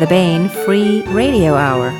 the Baen Free Radio Hour.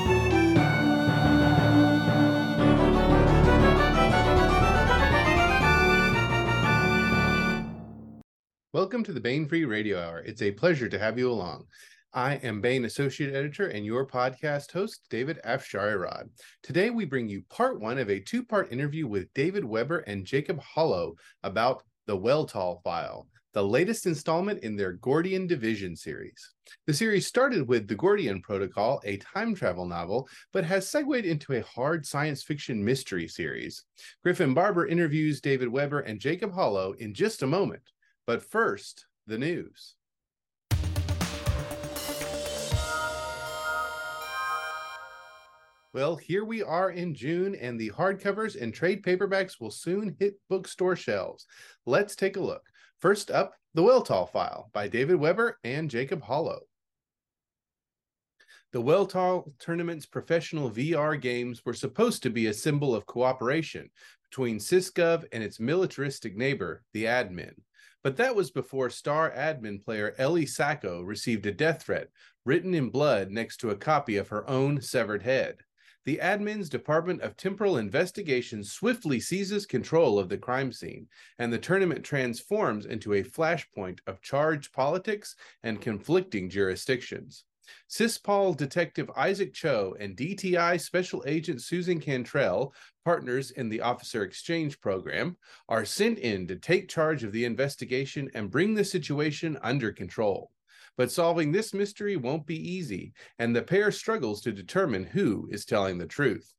Welcome to the Baen Free Radio Hour. It's a pleasure to have you along. I am Baen Associate Editor and your podcast host, David Afsharirad. Today, we bring you part one of a two part interview with David Weber and Jacob Holo about the Weltall File, the latest installment in their Gordian Division series. The series started with The Gordian Protocol, a time travel novel, but has segued into a hard science fiction mystery series. Griffin Barber interviews David Weber and Jacob Holo in just a moment. But first, the news. Well, here we are in June, and the hardcovers and trade paperbacks will soon hit bookstore shelves. Let's take a look. First up, The Weltall File by David Weber and Jacob Holo. The Weltall tournament's professional VR games were supposed to be a symbol of cooperation between SysGov and its militaristic neighbor, the admin. But that was before star admin player Ellie Sacco received a death threat written in blood next to a copy of her own severed head the admin's Department of Temporal Investigation swiftly seizes control of the crime scene, and the tournament transforms into a flashpoint of charged politics and conflicting jurisdictions. SysPol Detective Isaac Cho and DTI Special Agent Susan Cantrell, partners in the Officer Exchange Program, are sent in to take charge of the investigation and bring the situation under control. But solving this mystery won't be easy, and the pair struggles to determine who is telling the truth.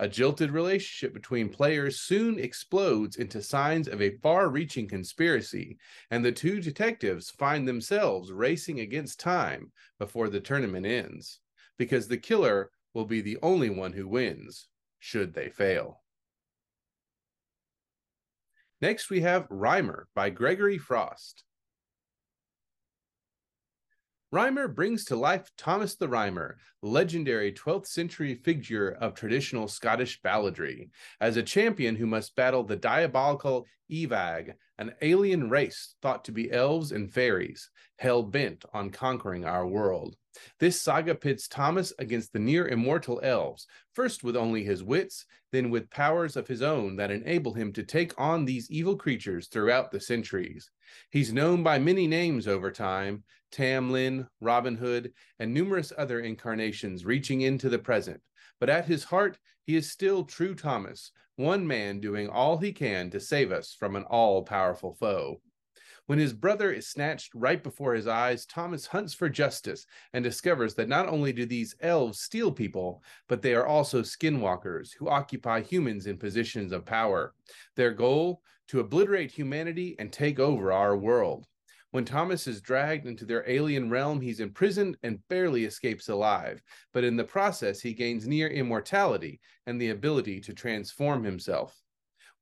A jilted relationship between players soon explodes into signs of a far reaching conspiracy, and the two detectives find themselves racing against time before the tournament ends, because the killer will be the only one who wins, should they fail. Next, we have Rhymer by Gregory Frost. Rhymer brings to life Thomas the Rhymer, legendary 12th century figure of traditional Scottish balladry, as a champion who must battle the diabolical Evag, an alien race thought to be elves and fairies, hell bent on conquering our world. This saga pits Thomas against the near immortal elves, first with only his wits, then with powers of his own that enable him to take on these evil creatures throughout the centuries. He's known by many names over time Tamlin, Robin Hood, and numerous other incarnations reaching into the present. But at his heart, he is still true Thomas, one man doing all he can to save us from an all powerful foe. When his brother is snatched right before his eyes, Thomas hunts for justice and discovers that not only do these elves steal people, but they are also skinwalkers who occupy humans in positions of power. Their goal? To obliterate humanity and take over our world. When Thomas is dragged into their alien realm, he's imprisoned and barely escapes alive. But in the process, he gains near immortality and the ability to transform himself.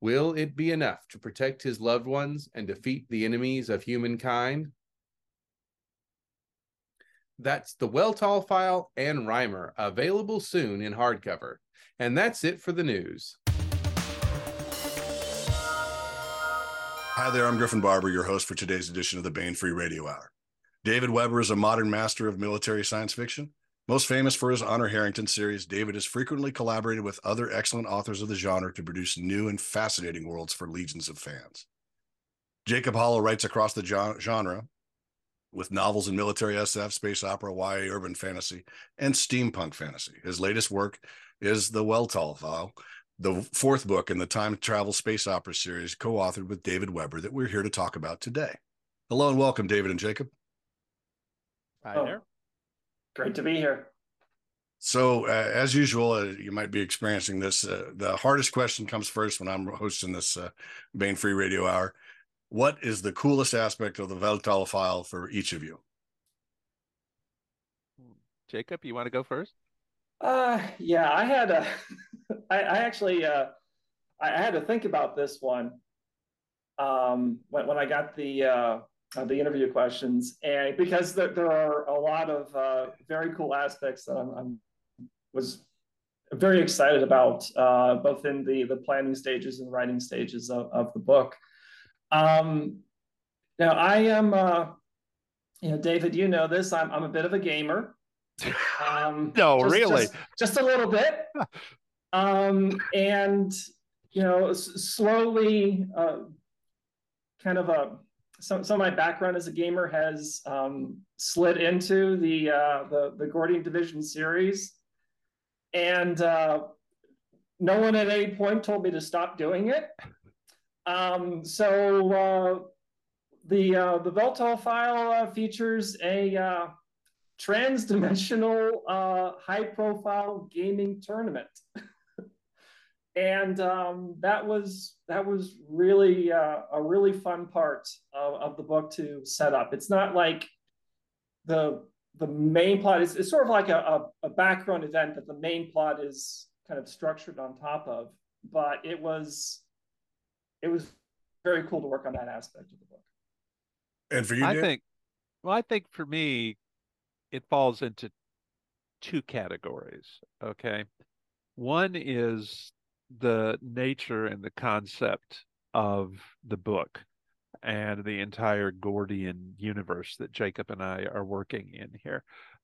Will it be enough to protect his loved ones and defeat the enemies of humankind? That's the Weltall file and Rhymer, available soon in hardcover. And that's it for the news. Hi there, I'm Griffin Barber, your host for today's edition of the Baen Free Radio Hour. David Weber is a modern master of military science fiction most famous for his Honor Harrington series, David has frequently collaborated with other excellent authors of the genre to produce new and fascinating worlds for legions of fans. Jacob Holo writes across the genre with novels in military SF, space opera, YA, urban fantasy, and steampunk fantasy. His latest work is The Weltall File, the fourth book in the time travel space opera series, co authored with David Weber, that we're here to talk about today. Hello and welcome, David and Jacob. Hi oh. there. Great to be here. So, uh, as usual, uh, you might be experiencing this. Uh, the hardest question comes first when I'm hosting this uh, Baen Free Radio Hour. What is the coolest aspect of the Weltall file for each of you? Jacob, you want to go first? Uh, yeah, I had a, I, I actually, uh, I had to think about this one um, when, when I got the uh, uh, the interview questions, and because there, there are a lot of uh, very cool aspects that I'm, I'm was very excited about, uh, both in the the planning stages and writing stages of, of the book. Um, now, I am, uh, you know, David, you know this. I'm I'm a bit of a gamer. Um, No, just- really? just, just a little bit. um, and you know, s- slowly, uh, kind of a some some of my background as a gamer has um, slid into the uh, the the Gordian Division series, and uh, no one at any point told me to stop doing it. Um, so uh, the uh, the Weltall file uh, features a uh, trans-dimensional uh, high-profile gaming tournament. and um, that was that was really uh, a really fun part of, of the book to set up. It's not like the the main plot is it's sort of like a, a, a background event that the main plot is kind of structured on top of. But it was it was very cool to work on that aspect of the book. And for you, I Dave? think, well, I think for me, it falls into two categories. Okay. One is the nature and the concept of the book and the entire Gordian universe that Jacob and I are working in here.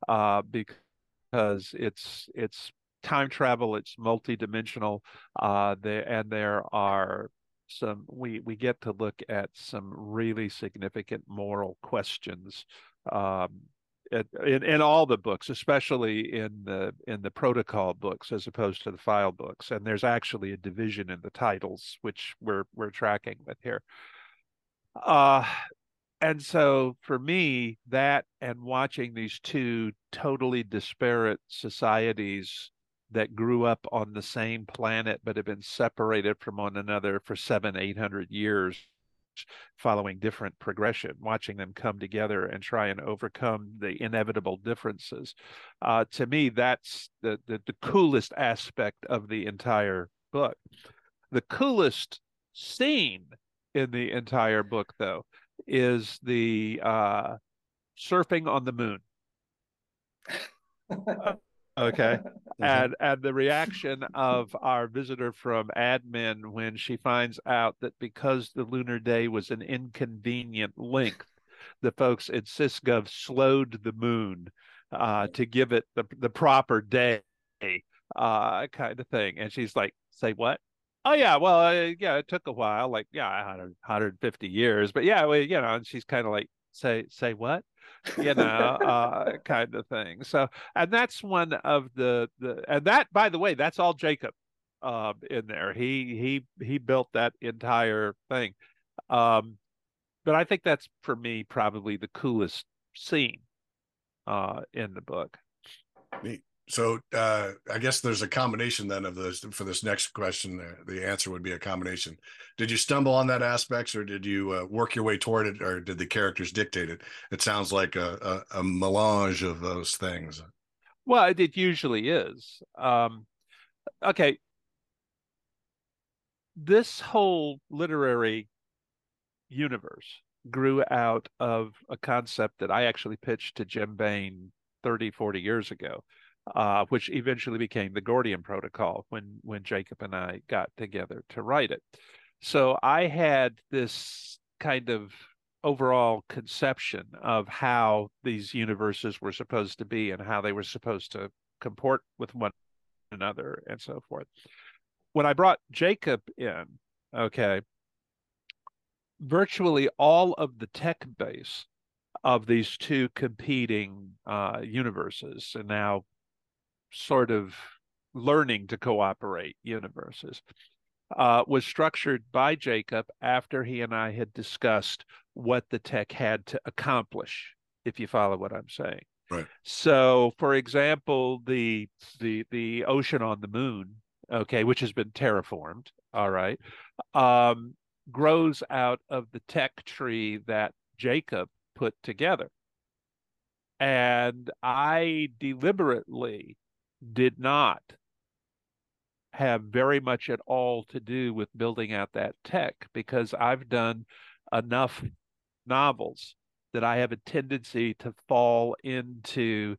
Uh, because it's it's time travel, it's multidimensional, uh, there and there are some we we get to look at some really significant moral questions um, in in all the books, especially in the in the protocol books as opposed to the file books. And there's actually a division in the titles, which we're we're tracking with here. Uh and so for me, that and watching these two totally disparate societies that grew up on the same planet but have been separated from one another for seven, eight hundred years, following different progression, watching them come together and try and overcome the inevitable differences. Uh, to me, that's the, the the coolest aspect of the entire book. The coolest scene in the entire book, though, is the uh, surfing on the moon. Okay. and and the reaction of our visitor from admin when she finds out that because the lunar day was an inconvenient length the folks at sysgov slowed the moon uh, to give it the, the proper day uh, kind of thing. And she's like say what? Oh yeah well uh, yeah it took a while like yeah 100, 150 years but yeah well, you know and she's kind of like say say what you know uh kind of thing. So and that's one of the the and that by the way that's all jacob um in there. He he he built that entire thing. Um but i think that's for me probably the coolest scene uh in the book. Neat. So uh, I guess there's a combination then of this for this next question. The answer would be a combination. Did you stumble on that aspects, or did you uh, work your way toward it, or did the characters dictate it? It sounds like a, a, a melange of those things. well it, it usually is um okay this whole literary universe grew out of a concept that I actually pitched to Jim Baen 30, 40 years ago, uh, which eventually became the Gordian Protocol when when Jacob and I got together to write it. So I had this kind of overall conception of how these universes were supposed to be and how they were supposed to comport with one another and so forth. When I brought Jacob in, okay, virtually all of the tech base of these two competing uh, universes and now sort of learning to cooperate universes uh, was structured by Jacob after he and I had discussed what the tech had to accomplish, if you follow what I'm saying. Right. So, for example, the the the ocean on the moon, okay, which has been terraformed, all right, um, grows out of the tech tree that Jacob put together. And I deliberately did not have very much at all to do with building out that tech because I've done enough novels that I have a tendency to fall into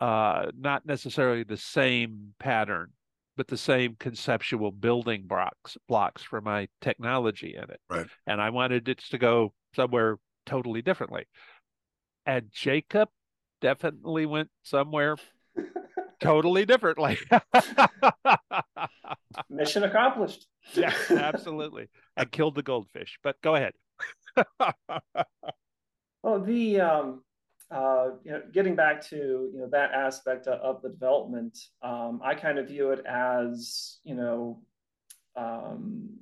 uh, not necessarily the same pattern, but the same conceptual building blocks blocks for my technology in it. Right. And I wanted it to go somewhere totally differently. And Jacob definitely went somewhere totally differently. Mission accomplished. yeah, absolutely. I killed the goldfish, but go ahead. well, the um, uh, you know, getting back to you know that aspect of the development, um, I kind of view it as you know, um,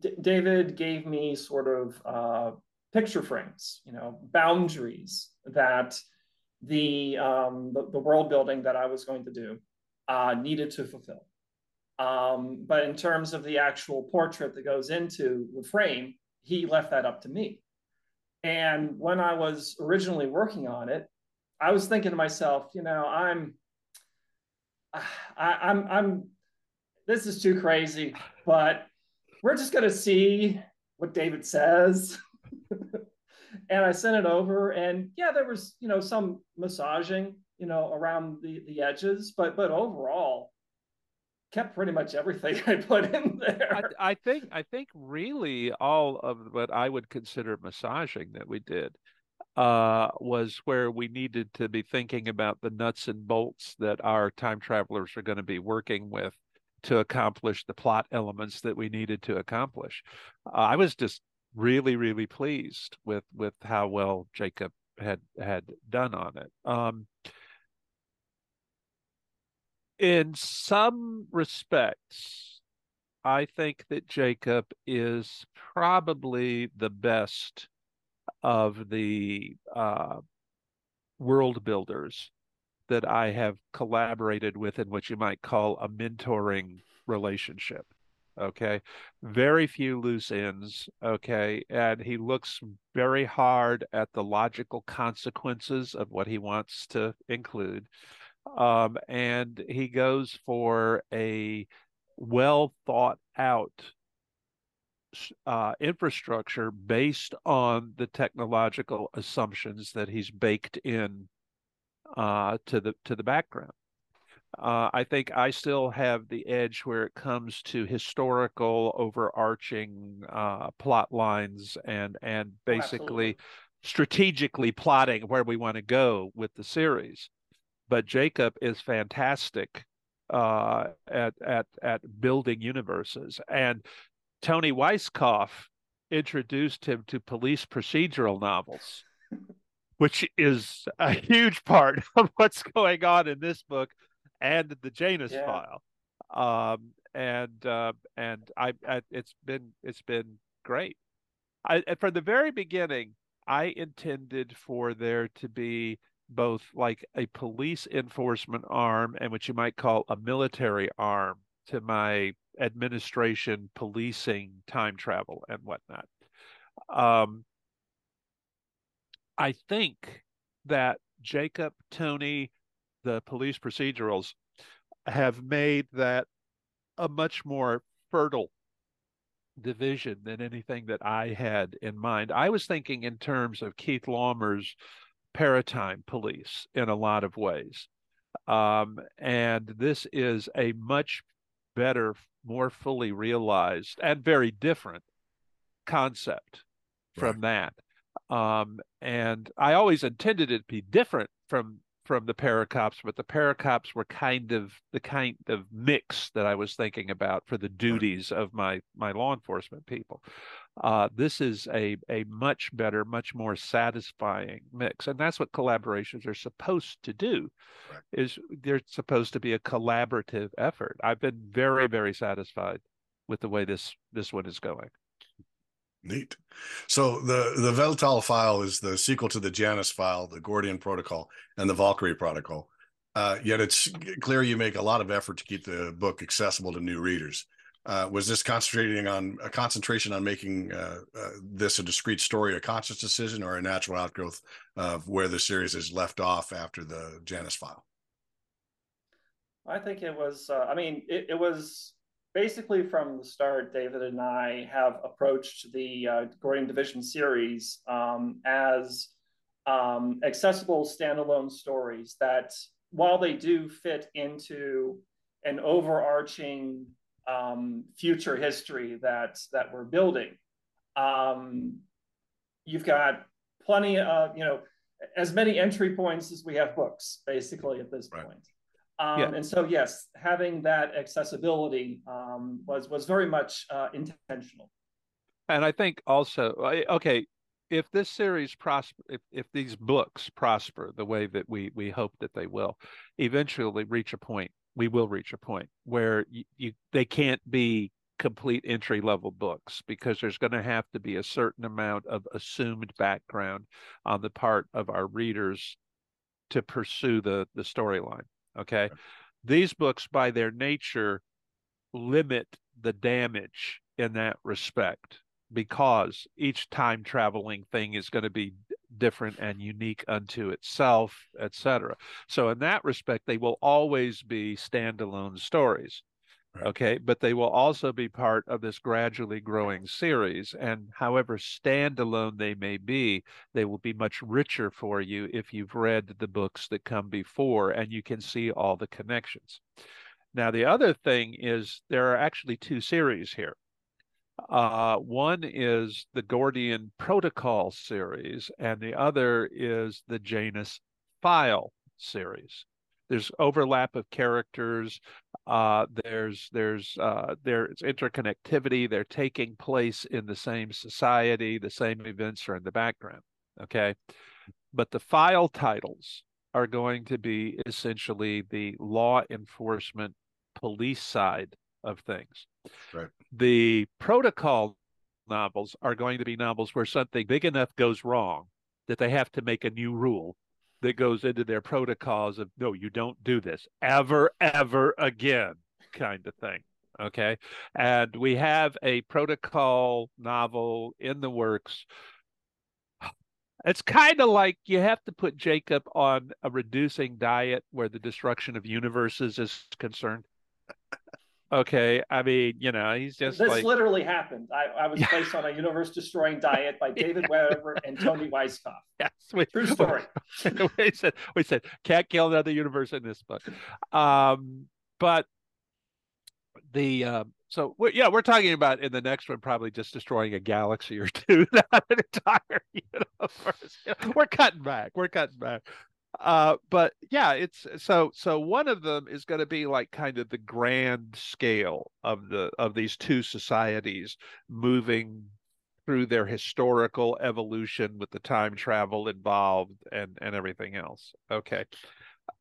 D- David gave me sort of uh, picture frames, you know, boundaries that the, um, the, the world building that I was going to do uh, needed to fulfill. Um, but in terms of the actual portrait that goes into the frame, he left that up to me. And when I was originally working on it, I was thinking to myself, you know, I'm, I, I'm, I'm, this is too crazy, but we're just going to see what David says. and I sent it over, and yeah, there was you know some massaging you know around the the edges, but but overall, kept pretty much everything I put in there. I, I, think I think really all of what I would consider massaging that we did uh, was where we needed to be thinking about the nuts and bolts that our time travelers are going to be working with to accomplish the plot elements that we needed to accomplish. Uh, I was just really really pleased with with how well Jacob had had done on it. Um, in some respects, I think that Jacob is probably the best of the uh, world builders that I have collaborated with in what you might call a mentoring relationship. Okay. Very few loose ends. Okay. And he looks very hard at the logical consequences of what he wants to include. Um, and he goes for a well thought out uh, infrastructure based on the technological assumptions that he's baked in uh, to the to the background. Uh, I think I still have the edge where it comes to historical overarching uh, plot lines and and basically oh, strategically plotting where we want to go with the series. But Jacob is fantastic uh, at at at building universes, and Toni Weisskopf introduced him to police procedural novels, which is a huge part of what's going on in this book and the Janus yeah. file. Um, and uh, and I, I, it's been it's been great. I from the very beginning, I intended for there to be both like a police enforcement arm and what you might call a military arm to my administration policing time travel and whatnot. Um, I think that Jacob, Toni, the police procedurals have made that a much more fertile division than anything that I had in mind. I was thinking in terms of Keith Laumer's paratime police in a lot of ways. Um, and this is a much better, more fully realized and very different concept from right. that. Um, and I always intended it to be different from from the paracops, but the paracops were kind of the kind of mix that I was thinking about for the duties of my my law enforcement people. Uh, this is a a much better, much more satisfying mix, and that's what collaborations are supposed to do. Right. Is they're supposed to be a collaborative effort. I've been very very satisfied with the way this this one is going. Neat. So the the Weltall file is the sequel to the Janus file, the Gordian protocol, and the Valkyrie protocol. Uh, yet it's clear you make a lot of effort to keep the book accessible to new readers. Uh, was this concentrating on a concentration on making uh, uh this a discrete story a conscious decision or a natural outgrowth of where the series is left off after the Janus file? I think it was. Uh, I mean, it, it was basically from the start, David and I have approached the uh, Gordian Division series um, as um, accessible standalone stories that, while they do fit into an overarching um, future history that that we're building, um, you've got plenty of you know as many entry points as we have books, basically at this Right. point. Um, Yeah. And so, yes, having that accessibility um, was was very much uh, intentional. And I think also, okay, if this series prosper, if, if these books prosper the way that we we hope that they will, eventually reach a point, we will reach a point where you, you they can't be complete entry level books because there's going to have to be a certain amount of assumed background on the part of our readers to pursue the the storyline. Okay, these books by their nature limit the damage in that respect because each time traveling thing is going to be different and unique unto itself, etc. So in that respect, they will always be standalone stories. Right. Okay, but they will also be part of this gradually growing series. And however standalone they may be, they will be much richer for you if you've read the books that come before and you can see all the connections. Now, the other thing is there are actually two series here. Uh, one is the Gordian Protocol series, and the other is the Janus File series. There's overlap of characters. Uh, there's there's uh, there's interconnectivity. They're taking place in the same society. The same events are in the background. Okay, but the file titles are going to be essentially the law enforcement police side of things. Right. The protocol novels are going to be novels where something big enough goes wrong that they have to make a new rule that goes into their protocols of no, you don't do this ever, ever again, kind of thing. Okay. And we have a protocol novel in the works. It's kind of like you have to put Jacob on a reducing diet where the destruction of universes is concerned. Okay, I mean, you know, he's just this like literally happened. I, I was Yeah. placed on a universe destroying diet by David Weber and Toni Weisskopf. yes, we, True story. we said we said can't kill another universe in this book. Um, but the um, so we're, yeah, we're talking about in the next one probably just destroying a galaxy or two, not an entire universe. We're cutting back. We're cutting back. Uh, but yeah, it's so so one of them is going to be like kind of the grand scale of the of these two societies moving through their historical evolution with the time travel involved and and everything else. Okay.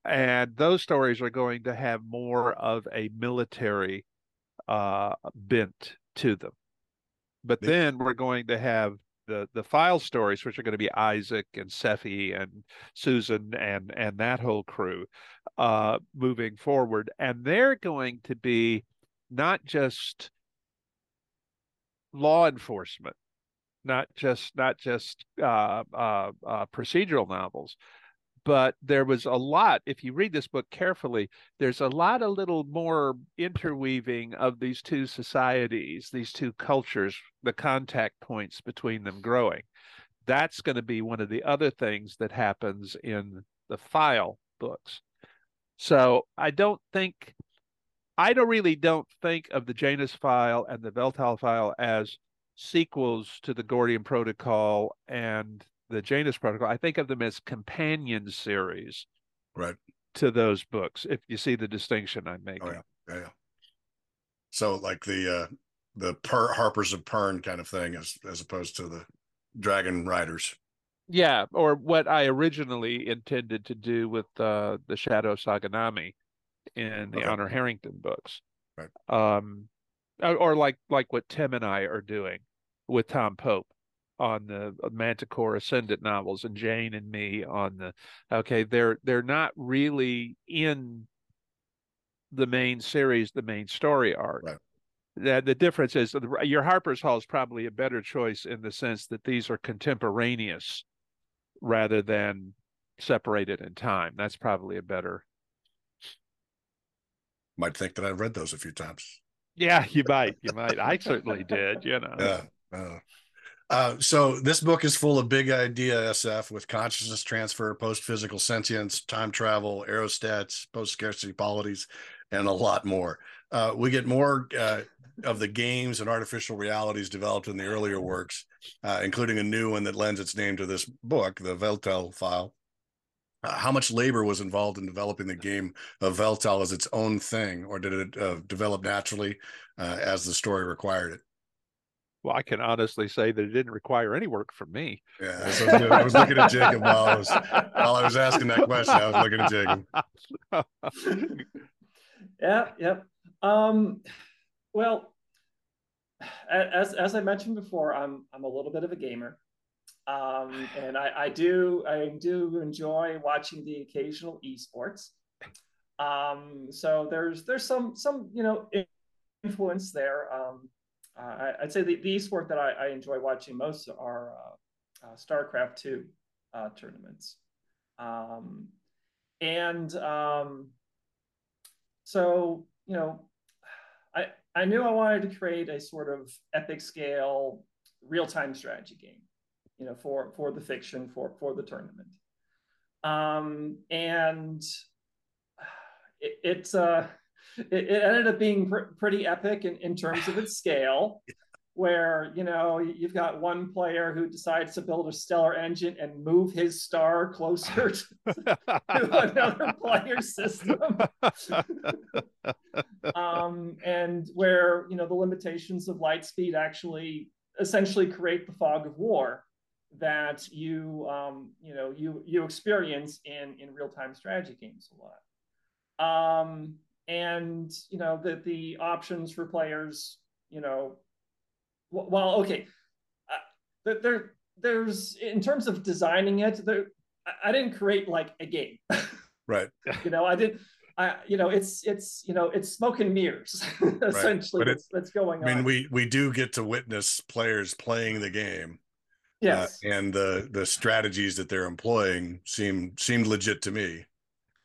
And those stories are going to have more of a military uh bent to them. But then we're going to have the the file stories, which are going to be Isaac and Sephi and Susan and and that whole crew uh moving forward. And they're going to be not just law enforcement, not just not just uh, uh, uh, procedural novels, but there was a lot. If you read this book carefully, there's a lot of little more interweaving of these two societies, these two cultures, the contact points between them growing. That's going to be one of the other things that happens in the file books. So I don't think I don't really don't think of the Janus file and the Weltall file as sequels to the Gordian Protocol and the Janus Protocol. I think of them as companion series Right. to those books. If you see the distinction I'm making. Oh yeah. Yeah. yeah. So like the uh the per Harpers of Pern kind of thing as as opposed to the Dragon Riders. Yeah, or what I originally intended to do with uh, the Shadow Saganami in the Okay. Honor Harrington books. Right. Um, or like like what Tim and I are doing with Tom Pope on the Manticore Ascendant novels, and Jane and me on the. Okay, they're they're not really in the main series, the main story arc. Right. That the difference is your Harper's Hall is probably a better choice in the sense that these are contemporaneous rather than separated in time. That's probably a better. Might think that I've read those a few times. Yeah, you might. You might. I certainly did. You know. Yeah. Uh, uh, so this book is full of big idea SF with consciousness transfer, post physical sentience, time travel, aerostats, post scarcity polities, and a lot more. Uh, we get more uh, of the games and artificial realities developed in the earlier works, uh, including a new one that lends its name to this book, the Weltall file. Uh, how much labor was involved in developing the game of Weltall as its own thing, or did it uh, develop naturally as the story required it? Well, I can honestly say that it didn't require any work from me. Yeah, so I was looking at Jacob while I was while I was asking that question. I was looking at Jacob. yeah, yep. Um, well, as as I mentioned before, I'm I'm a little bit of a gamer, um, and I, I do I do enjoy watching the occasional esports. Um, so there's there's some some you know influence there. Um, uh, I'd say the, the esport that I, I enjoy watching most are uh, uh, StarCraft two uh, tournaments, um, and um, so you know I I knew I wanted to create a sort of epic scale real time strategy game, you know, for for the fiction for for the tournament, um, and it, it's uh it, it ended up being pr- pretty epic in, in terms of its scale where you know you've got one player who decides to build a stellar engine and move his star closer to, another player's system. Um, and where you know the limitations of light speed actually essentially create the fog of war that you um, you know you you experience in in real-time strategy games a lot. Um, and you know that the options for players you know well, okay, uh, there, there's in terms of designing it, there, I didn't create like a game. Right. you know, I did. I, you know, it's it's you know, it's smoke and mirrors essentially. Right. That's, that's going on. I mean, we we do get to witness players playing the game. Yes. Uh, and the the strategies that they're employing seem seemed legit to me.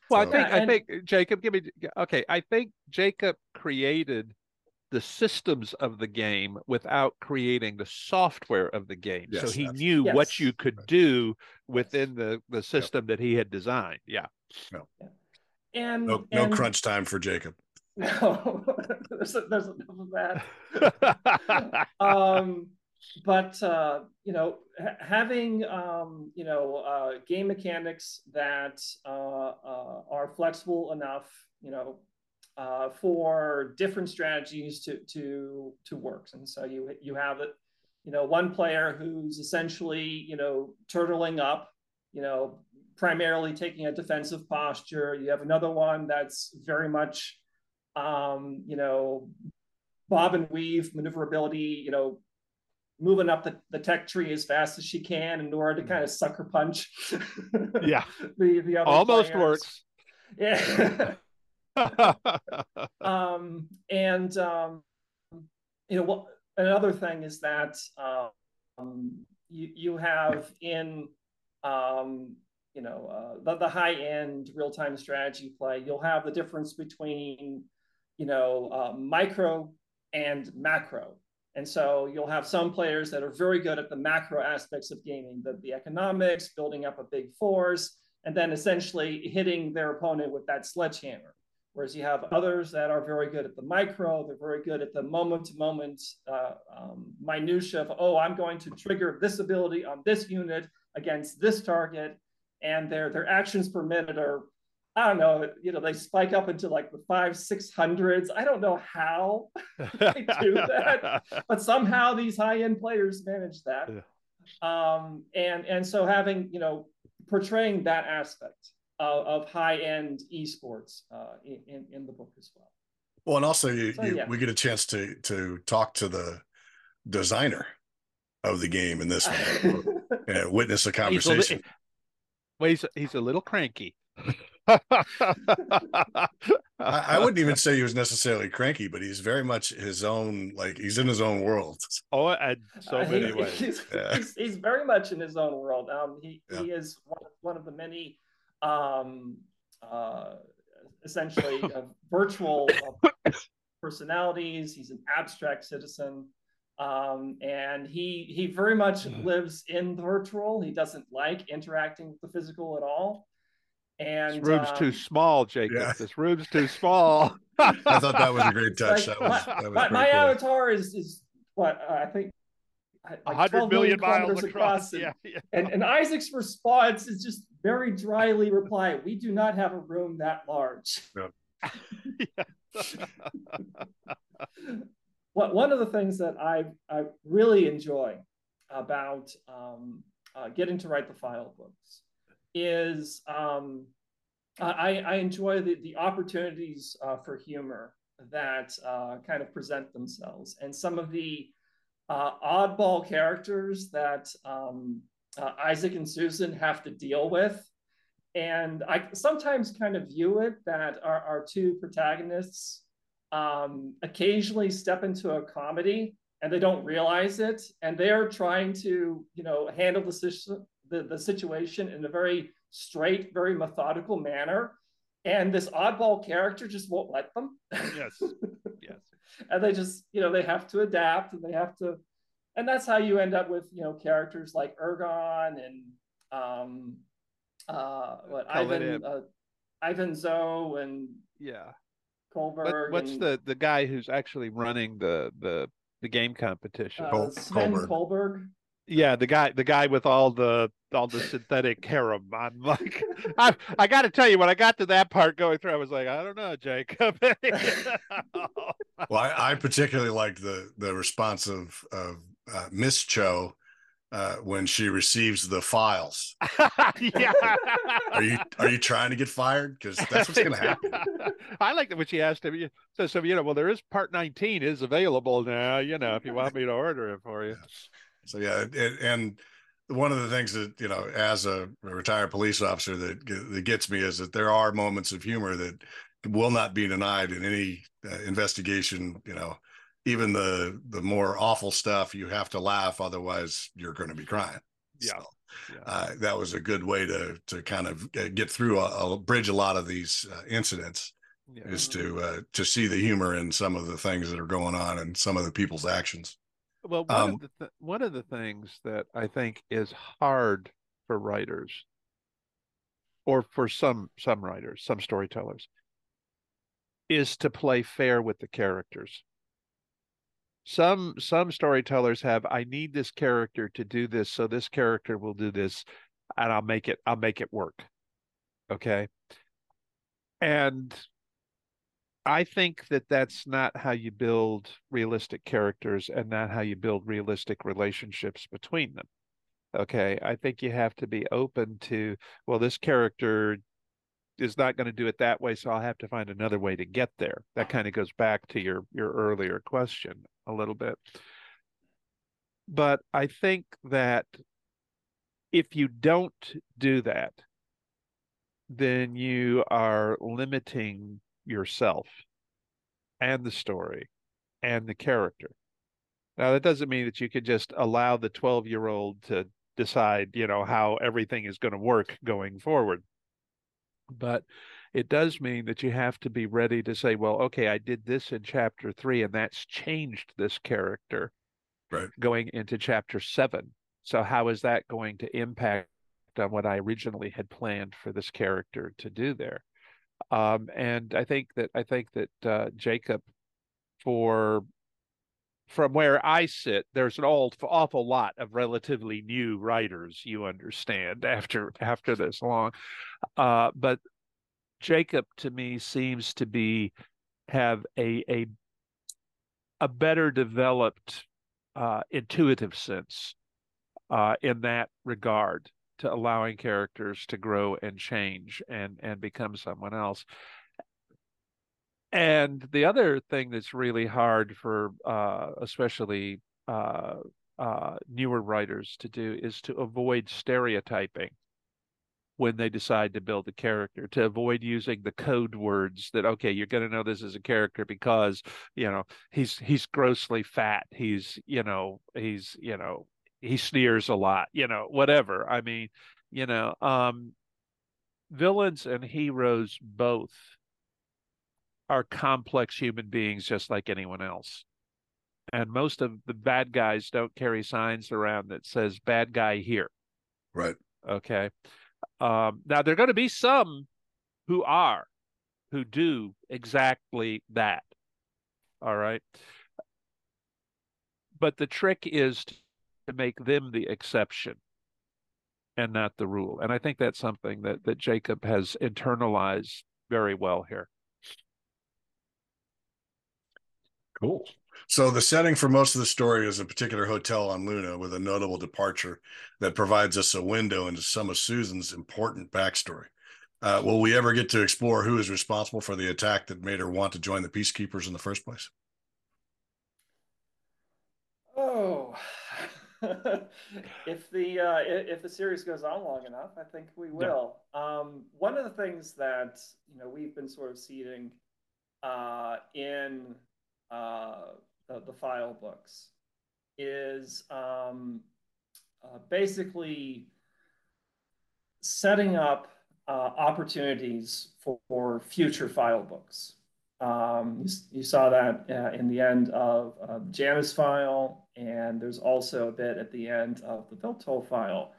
Well, so. I think I think Jacob, give me okay. I think Jacob created the systems of the game without creating the software of the game. Yes, so he knew yes. what you could do within the, the system yep. that he had designed. Yeah. No. Yeah. And no, and, no crunch time for Jacob. No, there's, there's enough of that. um, but uh, you know, ha- having um, you know uh, game mechanics that uh, uh are flexible enough, you know, uh, for different strategies to to to work. And so you you have it, you know, one player who's essentially you know turtling up, you know, primarily taking a defensive posture. You have another one that's very much, um, you know, bob and weave maneuverability. You know, moving up the, the tech tree as fast as she can in order to kind of sucker punch. yeah, the the other almost players. works. Yeah. um, and um, you know what? Another thing is that um, you you have in um, you know uh, the, the high end real time strategy play. You'll have the difference between you know uh, micro and macro. And so you'll have some players that are very good at the macro aspects of gaming, the, the economics, building up a big force, and then essentially hitting their opponent with that sledgehammer. Whereas you have others that are very good at the micro, they're very good at the moment to moment uh, um, minutia of, oh, I'm going to trigger this ability on this unit against this target. And their, their actions per minute are, I don't know, you know, they spike up into like the five, six hundreds. I don't know how they do that, but somehow these high end players manage that. Yeah. Um, and, and so having, you know, portraying that aspect of, of high-end esports uh, in, in the book as well. Well, and also you, so, you, yeah. we get a chance to to talk to the designer of the game in this one, and witness a conversation. He's a, well, he's, he's a little cranky. I, I, wouldn't even say he was necessarily cranky, but he's very much his own. Like he's in his own world. Oh, and so many uh, he, ways. He's, yeah. he's, he's, very much in his own world. Um, he yeah. he is one of, one of the many um, uh, essentially virtual uh, personalities. He's an abstract citizen. Um, and he he very much mm-hmm. lives in the virtual. He doesn't like interacting with the physical at all. And this room's um, too small, Jacob. Yeah. This room's too small. I thought that was a great touch. like, that was, my, that was my, my cool. avatar is is what uh, I think. like A hundred 12 million miles kilometers across. and, Yeah, yeah. and, and Isaac's response is just very dryly reply, "We do not have a room that large." What one of the things that I I really enjoy about um, uh, getting to write the file books is um, I, I enjoy the, the opportunities uh, for humor that uh, kind of present themselves and some of the uh, oddball characters that um, uh, Isaac and Susan have to deal with. And I sometimes kind of view it that our, our two protagonists um, occasionally step into a comedy and they don't realize it. And they're trying to, you know, handle the, the, the situation in a very straight, very methodical manner. And this oddball character just won't let them. Yes. Yes. and they just, you know, they have to adapt and they have to, and that's how you end up with, you know, characters like Ergon and um uh what Ivan uh, Ivan Zoe and Yeah. Colberg. What, what's and, the the guy who's actually running the the the game competition? uh, Col- Sven Colberg. Colberg? Yeah, the guy the guy with all the all the synthetic harem. I'm like, I I got to tell you, when I got to that part going through, I was like, I don't know, Jacob. Well, I, I particularly liked the the response of of uh, Miss Cho uh, when she receives the files. yeah. Are you are you trying to get fired? Because that's what's going to happen. I like that when she asked him. So, so you know, well, there is part nineteen is available now. You know, if you want me to order it for you. So yeah, it, and one of the things that you know, as a retired police officer, that that gets me is that there are moments of humor that will not be denied in any uh, investigation. You know, even the the more awful stuff, you have to laugh, otherwise you're going to be crying. Yeah. So, Yeah. uh, that was a good way to to kind of get through a, a bridge a lot of these uh, incidents Yeah. is to uh, to see the humor in some of the things that are going on and some of the people's actions. Well, one Um, of the th- one of the things that I think is hard for writers, or for some some writers, some storytellers, is to play fair with the characters. Some some storytellers have I need this character to do this, so this character will do this, and I'll make it I'll make it work. Okay, and I think that that's not how you build realistic characters and not how you build realistic relationships between them. Okay. I think you have to be open to, well, this character is not going to do it that way, so I'll have to find another way to get there. That kind of goes back to your your earlier question a little bit. But I think that if you don't do that, then you are limiting yourself and the story and the character. Now, that doesn't mean that you could just allow the 12 year old to decide, you know, how everything is going to work going forward. But it does mean that you have to be ready to say, well, okay, I did this in chapter three, and that's changed this character Right. going into chapter seven. So, how is that going to impact on what I originally had planned for this character to do there? Um, and I think that I think that uh, Jacob, for from where I sit, there's an old, awful lot of relatively new writers. You understand after after this long, uh, but Jacob to me seems to be have a a a better developed uh, intuitive sense uh, in that regard to allowing characters to grow and change and and become someone else. And the other thing that's really hard for uh, especially uh, uh, newer writers to do is to avoid stereotyping when they decide to build a character to avoid using the code words that okay you're going to know this is a character because you know he's he's grossly fat he's you know he's you know he sneers a lot you know whatever i mean you know um villains and heroes both are complex human beings just like anyone else and most of the bad guys don't carry signs around that says bad guy here Right. okay um now there're going to be some who are who do exactly that. All right. But the trick is to make them the exception and not the rule. And I think that's something that that Jacob has internalized very well here. Cool. So the setting for most of the story is a particular hotel on Luna with a notable departure that provides us a window into some of Susan's important backstory. Uh, will we ever get to explore who is responsible for the attack that made her want to join the peacekeepers in the first place? Oh, if the uh, if the series goes on long enough, I think we will. Yeah. Um, one of the things that you know we've been sort of seeding uh, in uh, the, the, file books is um, uh, basically setting up uh, opportunities for, for, future file books. Um, you, you, saw that uh, in the end of uh, Janus file, and there's also a bit at the end of the Weltall file,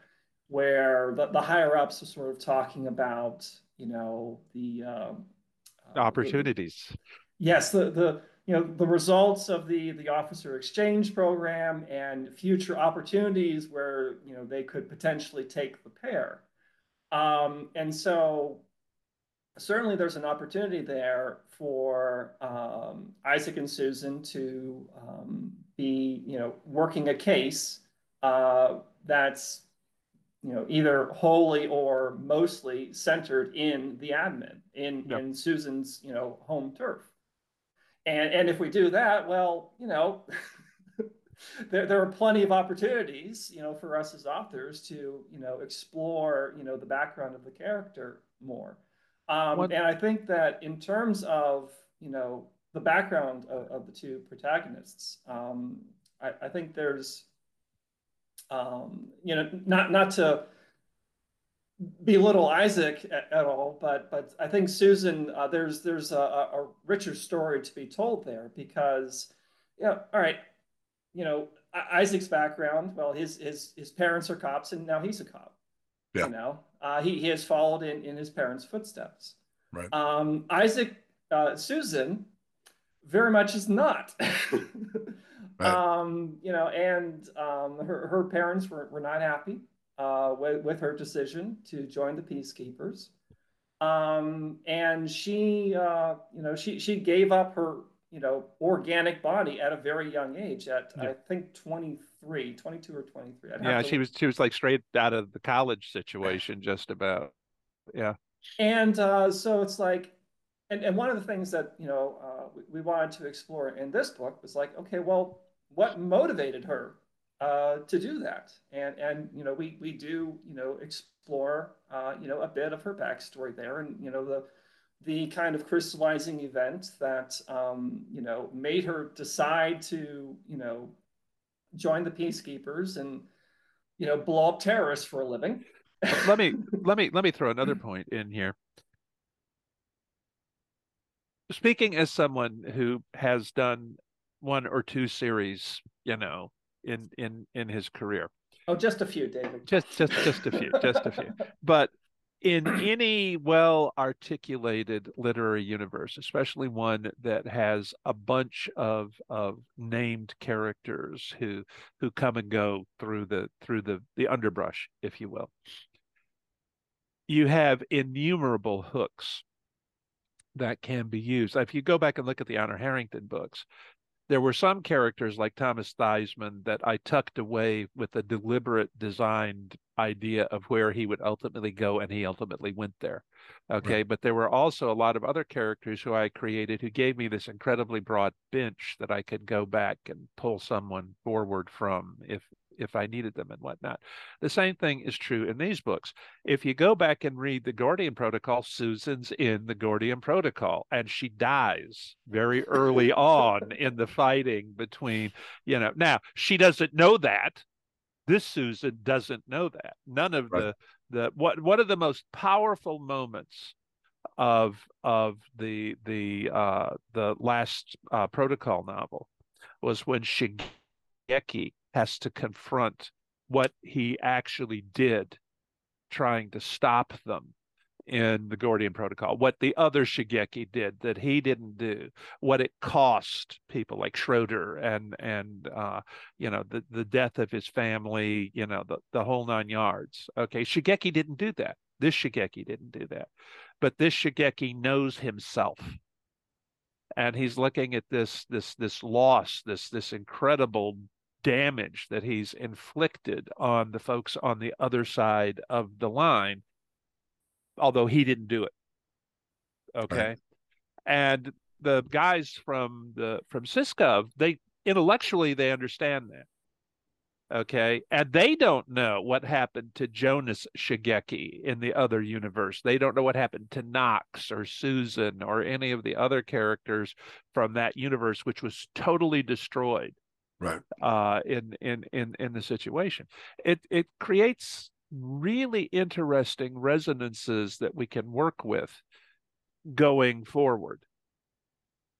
where the, the higher ups are sort of talking about, you know, the um, uh, opportunities. The, yes, the the you know the results of the the officer exchange program and future opportunities where you know they could potentially take the pair. Um, and so certainly there's an opportunity there for um, Isaac and Susan to um, be, you know, working a case uh, that's, you know, either wholly or mostly centered in the admin, in, in Susan's, you know, home turf. And, and if we do that, well, you know, there, there are plenty of opportunities, you know, for us as authors to, you know, explore, you know, the background of the character more. Um, and I think that in terms of you know the background of, of the two protagonists, um, I, I, think there's um, you know not not to belittle Isaac at, at, all, but but I think Susan uh, there's there's a, a, richer story to be told there because yeah all right you know Isaac's background well his his his parents are cops and now he's a cop yeah. you know uh, he, he has followed in, in his parents' footsteps. Right. Um, Isaac, uh, Susan, very much is not. right. um, you know, and um, her, her parents were, were not happy uh, with, with her decision to join the Peacekeepers. Um, and she, uh, you know, she, she gave up her, you know, organic body at a very young age, at yeah. I think 23, 22 or 23. I'd yeah, she was she was like straight out of the college situation, just about. Yeah. And uh, so it's like, and, and one of the things that you know uh, we, we, wanted to explore in this book was like, okay, well, what motivated her uh, to do that? And and you know we we do you know explore uh, you know a bit of her backstory there, and you know the the kind of crystallizing event that um, you know made her decide to you know join the peacekeepers and you know blow up terrorists for a living. Let me let me let me throw another point in here. Speaking as someone who has done one or two series you know in in in his career. Oh just a few david. Just just just a few just a few. But in any well articulated literary universe, especially one that has a bunch of of named characters who who come and go through the through the the underbrush, if you will, you have innumerable hooks that can be used. If you go back and look at the Honor Harrington books, there were some characters like Thomas Theismann that I tucked away with a deliberate designed idea of where he would ultimately go, and he ultimately went there. Okay. Right. But there were also a lot of other characters who I created who gave me this incredibly broad bench that I could go back and pull someone forward from if if I needed them and whatnot. The same thing is true in these books. If you go back and read the Gordian Protocol, Susan's in the Gordian Protocol and she dies very early on in the fighting between, you know, now she doesn't know that. This Susan doesn't know that. None of right. the the what one of the most powerful moments of of the the uh the last uh, protocol novel was when Shigeki has to confront what he actually did trying to stop them in the Gordian Protocol, what the other Shigeki did that he didn't do, what it cost people like Schroeder and and uh, you know the the death of his family, you know the the whole nine yards. Okay, Shigeki didn't do that. This Shigeki didn't do that, but this Shigeki knows himself, and he's looking at this this this loss, this this incredible damage that he's inflicted on the folks on the other side of the line although he didn't do it. Okay. Right. And the guys from the from SysGov, they intellectually they understand that. Okay. And they don't know what happened to Jonas Shigeki in the other universe. They don't know what happened to Knox or Susan or any of the other characters from that universe, which was totally destroyed. Right. Uh, in in in in the situation. It it creates really interesting resonances that we can work with going forward.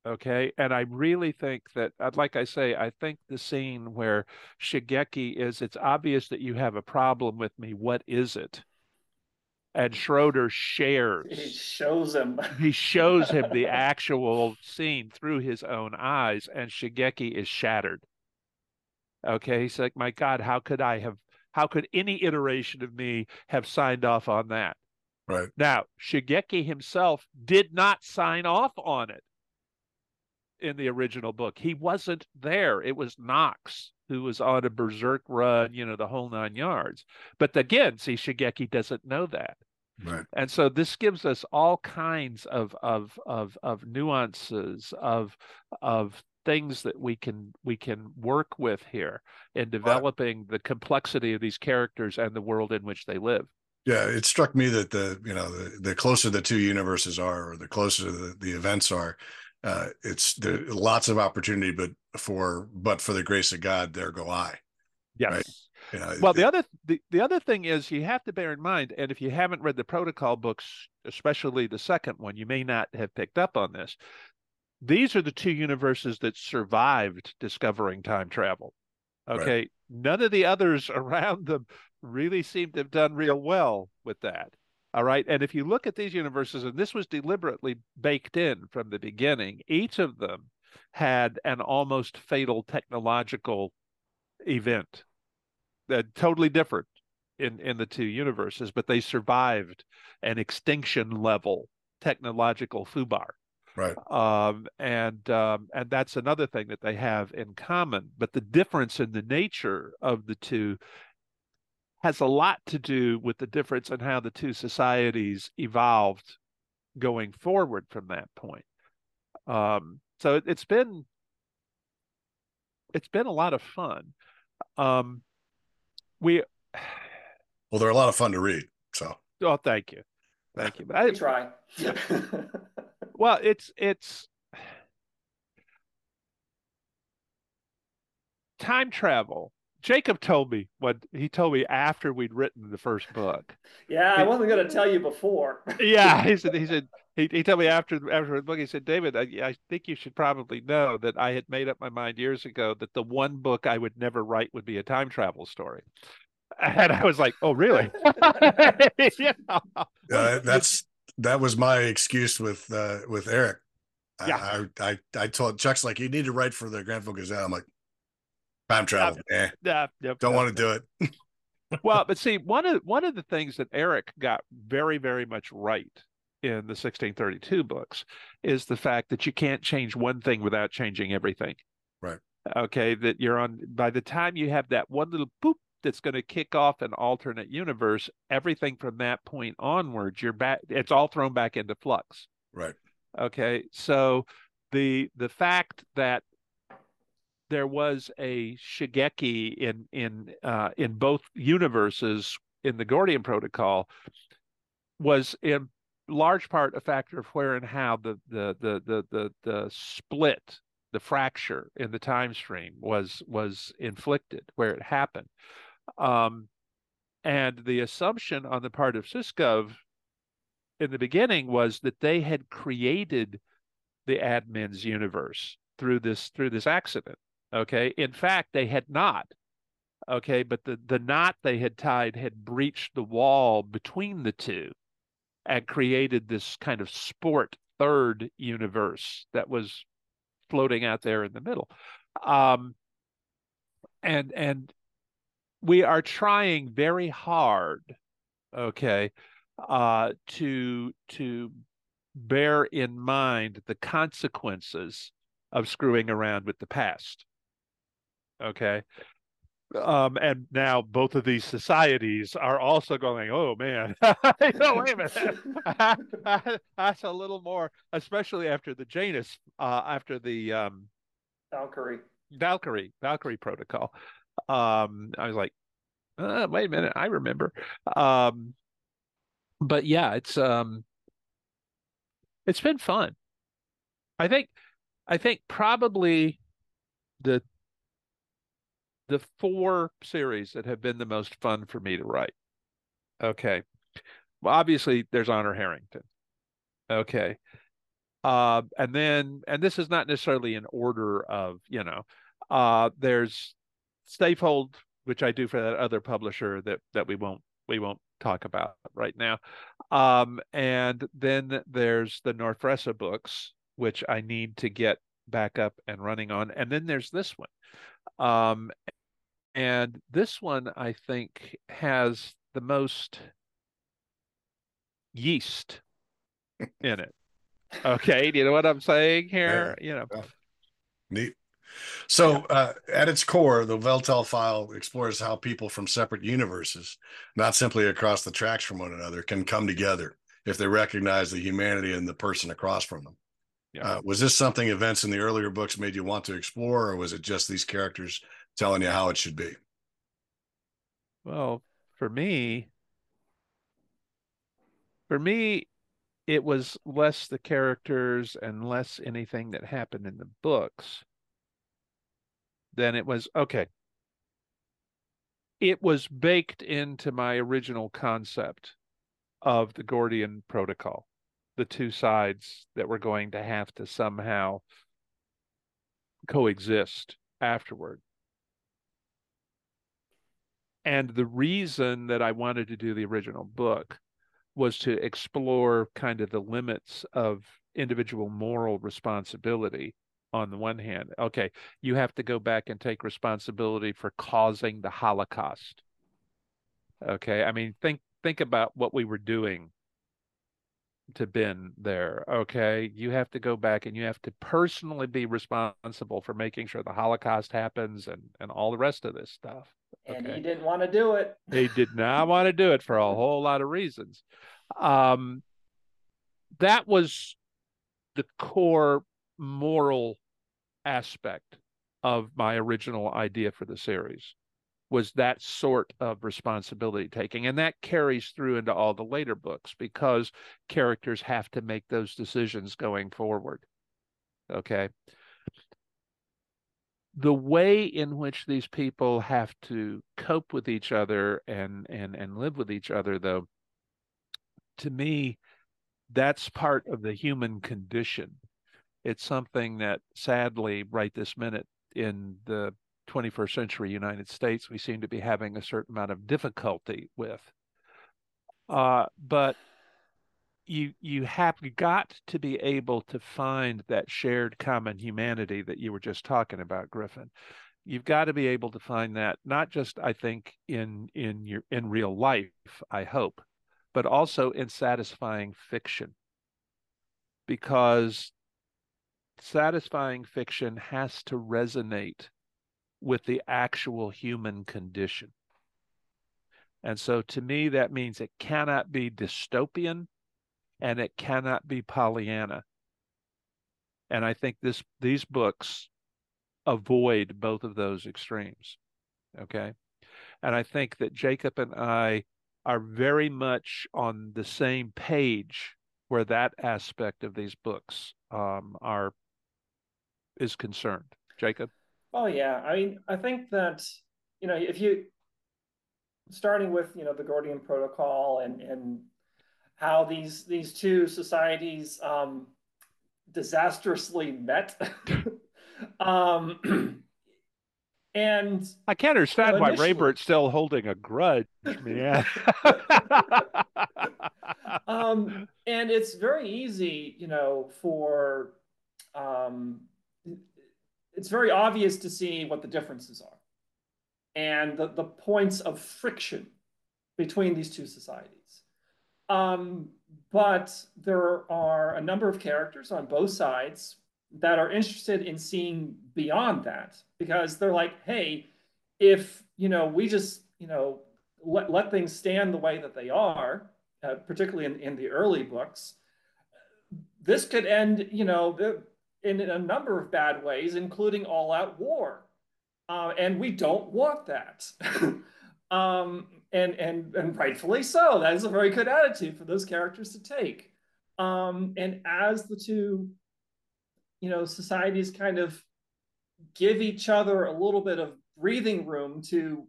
Okay. And I really think that, uh, like I say, I think the scene where Shigeki is, it's obvious that you have a problem with me. What is it? And Schroeder shares. He shows him. he shows him the actual scene through his own eyes, and Shigeki is shattered. Okay. He's like, my God, how could I have how could any iteration of me have signed off on that? Right. Now, Shigeki himself did not sign off on it in the original book. He wasn't there. It was Knox who was on a berserk run, you know, the whole nine yards. But again, see, Shigeki doesn't know that. Right. And so this gives us all kinds of of of of nuances of of things that we can we can work with here in developing the complexity of these characters and the world in which they live. Yeah, it struck me that the you know the, the closer the two universes are, or the closer the, the events are, uh, it's there lots of opportunity, but for but for the grace of God, there go I. Yes. Right? You know, well, it, the other the, the other thing is you have to bear in mind, and if you haven't read the protocol books, especially the second one, you may not have picked up on this these are the two universes that survived discovering time travel. Okay. Right. None of the others around them really seem to have done real well with that. All right. And if you look at these universes, and this was deliberately baked in from the beginning, each of them had an almost fatal technological event that totally different in, in the two universes, but they survived an extinction level technological foobar right. Um, and um, and that's another thing that they have in common but the difference in the nature of the two has a lot to do with the difference in how the two societies evolved going forward from that point. Um, so it, has been it's been a lot of fun. Um, we well they're a lot of fun to read so. Oh thank you. Thank you. But I try Well, it's it's time travel. Jacob told me what he told me after we'd written the first book. Yeah, I wasn't going to tell you before. yeah, he said he said he, he told me after after the book he said David I, I think you should probably know that I had made up my mind years ago that the one book I would never write would be a time travel story. And I was like, "Oh, really?" yeah. Uh, that's that was my excuse with uh with Eric. Yeah. I, I I told Chuck's like you need to write for the Grantville Gazette. I'm like, time travel. Yeah. Eh, yeah. Don't want to do it. well, but see, one of one of the things that Eric got very, very much right in the 1632 books is the fact that you can't change one thing without changing everything. Right. Okay. That you're on by the time you have that one little boop that's going to kick off an alternate universe, everything from that point onwards, you're back. It's all thrown back into flux. Right. Okay. So the the fact that there was a Shigeki in in uh, in both universes in the Gordian Protocol was in large part a factor of where and how the the the the the, the split the fracture in the time stream was was inflicted where it happened um, and the assumption on the part of SysGov in the beginning was that they had created the admin's universe through this through this accident. Okay. In fact, they had not. Okay, but the, the knot they had tied had breached the wall between the two. and created this kind of sport third universe that was floating out there in the middle. Um, and and we are trying very hard, okay, uh, to to bear in mind the consequences of screwing around with the past. Okay. Um, and now both of these societies are also going, oh man, no, wait a minute. That's a little more, especially after the Janus, uh, after the um, Valkyrie. Valkyrie, Valkyrie protocol. Um, I was like, uh, wait a minute, I remember. Um, but yeah, it's um, it's been fun. I think, I think probably the the four series that have been the most fun for me to write. Okay. Well, obviously there's Honor Harrington. Okay. Uh, and then, and this is not necessarily an order of, you know, uh, there's Safehold, which I do for that other publisher that that we won't we won't talk about right now. Um, and then there's the Norfressa books, which I need to get back up and running on. And then there's this one. Um, and this one, I think, has the most yeast in it. Okay. Do you know what I'm saying here? Yeah. You know, yeah. neat. So, uh, at its core, the Weltall file explores how people from separate universes, not simply across the tracks from one another, can come together if they recognize the humanity in the person across from them. Yeah. Uh, was this something events in the earlier books made you want to explore, or was it just these characters telling you how it should be? Well, for me, for me, it was less the characters and less anything that happened in the books than it was okay. It was baked into my original concept of the Gordian protocol, the two sides that were going to have to somehow coexist afterward. And the reason that I wanted to do the original book was to explore kind of the limits of individual moral responsibility on the one hand. Okay, you have to go back and take responsibility for causing the Holocaust. Okay, I mean think think about what we were doing to Ben there. Okay, you have to go back and you have to personally be responsible for making sure the Holocaust happens and and all the rest of this stuff. And he didn't want to do it. he did not want to do it for a whole lot of reasons. Um, that was the core moral aspect of my original idea for the series was that sort of responsibility taking. And that carries through into all the later books because characters have to make those decisions going forward. Okay? The way in which these people have to cope with each other and and and live with each other though to me that's part of the human condition it's something that sadly right this minute in the 21st century United States we seem to be having a certain amount of difficulty with. Uh, but you you have got to be able to find that shared common humanity that you were just talking about, Griffin. You've got to be able to find that not just I think in in your in real life, I hope, but also in satisfying fiction. Because satisfying fiction has to resonate with the actual human condition. And so to me, that means it cannot be dystopian and it cannot be Pollyanna. And I think this these books avoid both of those extremes. Okay. And I think that Jacob and I are very much on the same page where that aspect of these books um, are is concerned. Jacob? Oh yeah. I mean, I think that, you know, if you starting with, you know, the Gordian protocol and and how these these two societies um disastrously met. um and I can't understand you know, why Raibert's still holding a grudge, um um, and it's very easy, you know, for um, it's very obvious to see what the differences are and the, the points of friction between these two societies. Um, but there are a number of characters on both sides that are interested in seeing beyond that because they're like, hey, if you know we just you know let, let things stand the way that they are, uh, particularly in, in the early books, this could end you know in a number of bad ways, including all-out war, uh, and we don't want that. um, and and and rightfully so. That is a very good attitude for those characters to take. Um, and as the two, you know, societies kind of give each other a little bit of breathing room to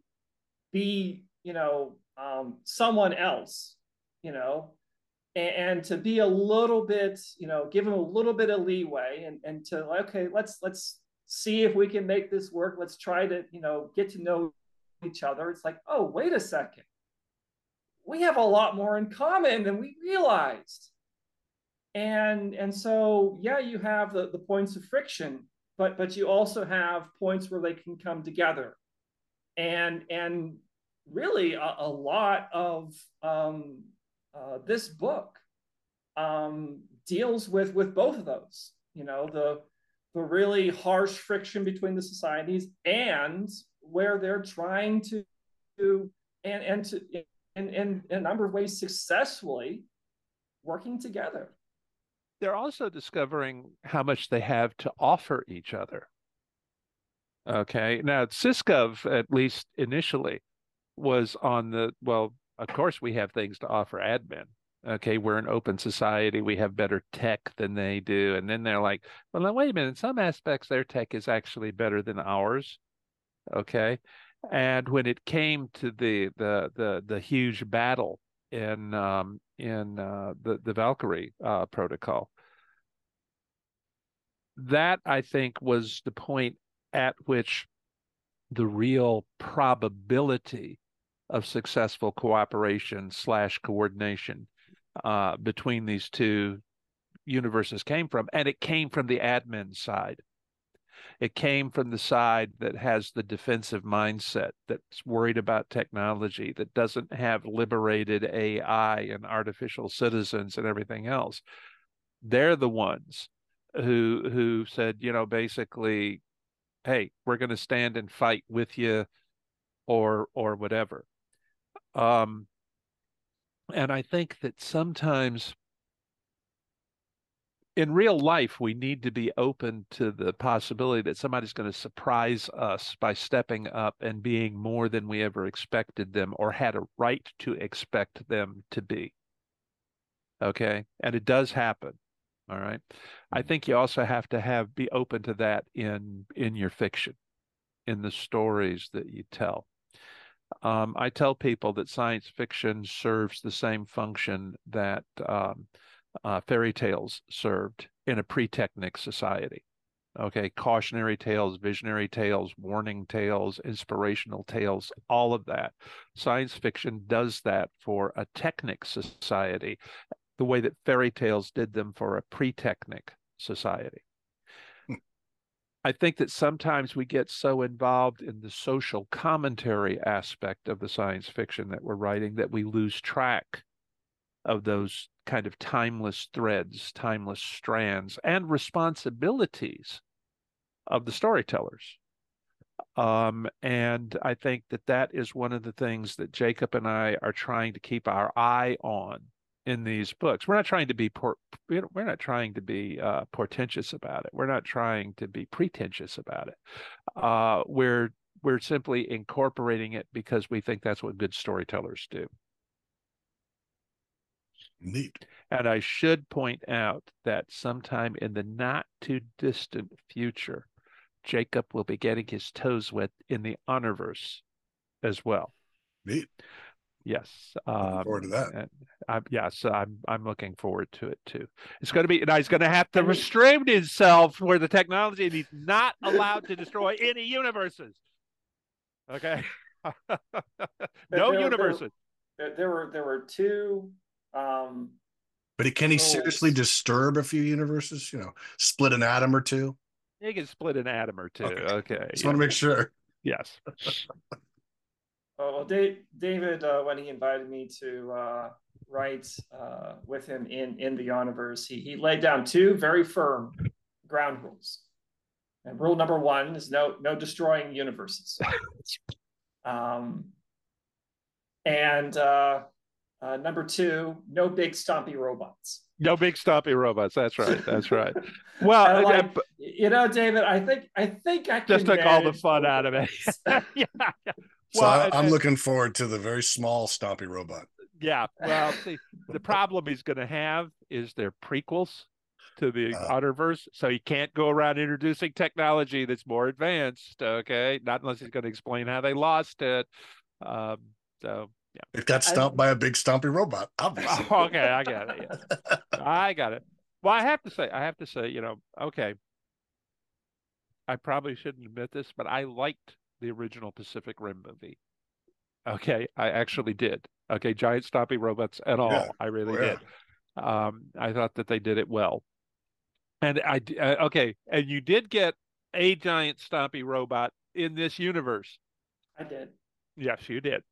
be, you know, um, someone else, you know, and, to be a little bit, you know, give them a little bit of leeway and, and to okay, let's let's see if we can make this work. Let's try to, you know, get to know each other. It's like, oh, wait a second. We have a lot more in common than we realized. And and so yeah, you have the, the points of friction, but but you also have points where they can come together. And and really a, a lot of um, uh, this book um, deals with with both of those. You know, the the really harsh friction between the societies and where they're trying to, to and and to in, in a number of ways successfully working together. They're also discovering how much they have to offer each other. Okay. Now, SysGov, at least initially, was on the well, of course, we have things to offer admin. Okay, we're an open society. We have better tech than they do. And then they're like, well, now, wait a minute. In some aspects, their tech is actually better than ours. Okay. And when it came to the the the the huge battle in um, in uh, the the Valkyrie uh, protocol, that I think was the point at which the real probability of successful cooperation slash coordination uh, between these two universes came from, and it came from the admin side. It came from the side that has the defensive mindset, that's worried about technology, that doesn't have liberated AI and artificial citizens and everything else. They're the ones who who said, you know, basically, hey, we're going to stand and fight with you, or or whatever. Um, and I think that sometimes in real life, we need to be open to the possibility that somebody's going to surprise us by stepping up and being more than we ever expected them or had a right to expect them to be. Okay. And it does happen. All right. I think you also have to have be open to that in in your fiction, in the stories that you tell. Um, I tell people that science fiction serves the same function that um, uh, fairy tales served in a pre-technic society. Okay, cautionary tales, visionary tales, warning tales, inspirational tales, all of that. Science fiction does that for a technic society, the way that fairy tales did them for a pre-technic society. I think that sometimes we get so involved in the social commentary aspect of the science fiction that we're writing that we lose track of those kind of timeless threads, timeless strands, and responsibilities of the storytellers. Um, and I think that that is one of the things that Jacob and I are trying to keep our eye on in these books. We're not trying to be por- we're not trying to be uh, portentous about it. We're not trying to be pretentious about it. Uh, we're we're simply incorporating it because we think that's what good storytellers do. Neat. And I should point out that sometime in the not too distant future, Jacob will be getting his toes wet in the Honorverse as well. Neat. Yes. Um, forward to that. And I'm, yes, I'm I'm looking forward to it too. It's going to be, and he's going to have to restrain himself where the technology, and he's not allowed to destroy any universes. Okay. no there, universes. There, there, were there were two um, But can he Rolls. seriously disturb a few universes? You know, split an atom or two? You can split an atom or two. Okay. Okay. Just yeah. want to make sure. Yes. Oh, well, Dave, David, uh, when he invited me to uh, write uh, with him in in the universe, he he laid down two very firm ground rules. And rule number one is no no destroying universes. um, and uh, uh, number two, no big stompy robots. No big stompy robots. That's right. That's right. Well, uh, like, but you know, David, I think I think I just took all the fun out of it. yeah. Yeah. So Well, I, I'm and- looking forward to the very small stompy robot. Yeah. Well, see, the problem he's going to have is they're prequels to the Uh. Honorverse, so he can't go around introducing technology that's more advanced. Okay, not unless he's going to explain how they lost it. Um, so yeah. It got I- stomped by a big stompy robot, obviously. okay, I got it. Yeah. I got it. Well, I have to say, I have to say, you know, okay. I probably shouldn't admit this, but I liked the original Pacific Rim movie. Okay, I actually did. Okay, giant stompy robots and all. Yeah. I really Oh, yeah. did. Um, I thought that they did it well. And I uh, okay, and you did get a giant stompy robot in this universe. I did. Yes, you did.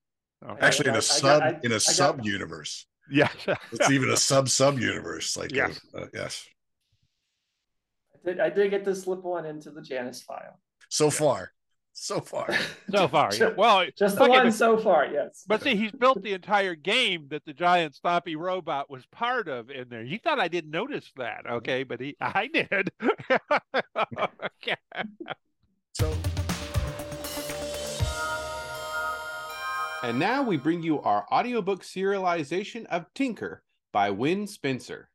Okay. Actually, in I- I a got- sub I- in I a got- sub universe. Yes. It's even a sub sub universe. Like Yes. uh, uh, yes. I did, I did get to slip one into the Janus file. So far, so far. so far. yeah. Well, just the okay, one but- so far, yes. But see, he's built the entire game that the giant stompy robot was part of in there. You thought I didn't notice that, okay? But he, I did. okay. So And now we bring you our audiobook serialization of Tinker by Wen Spencer.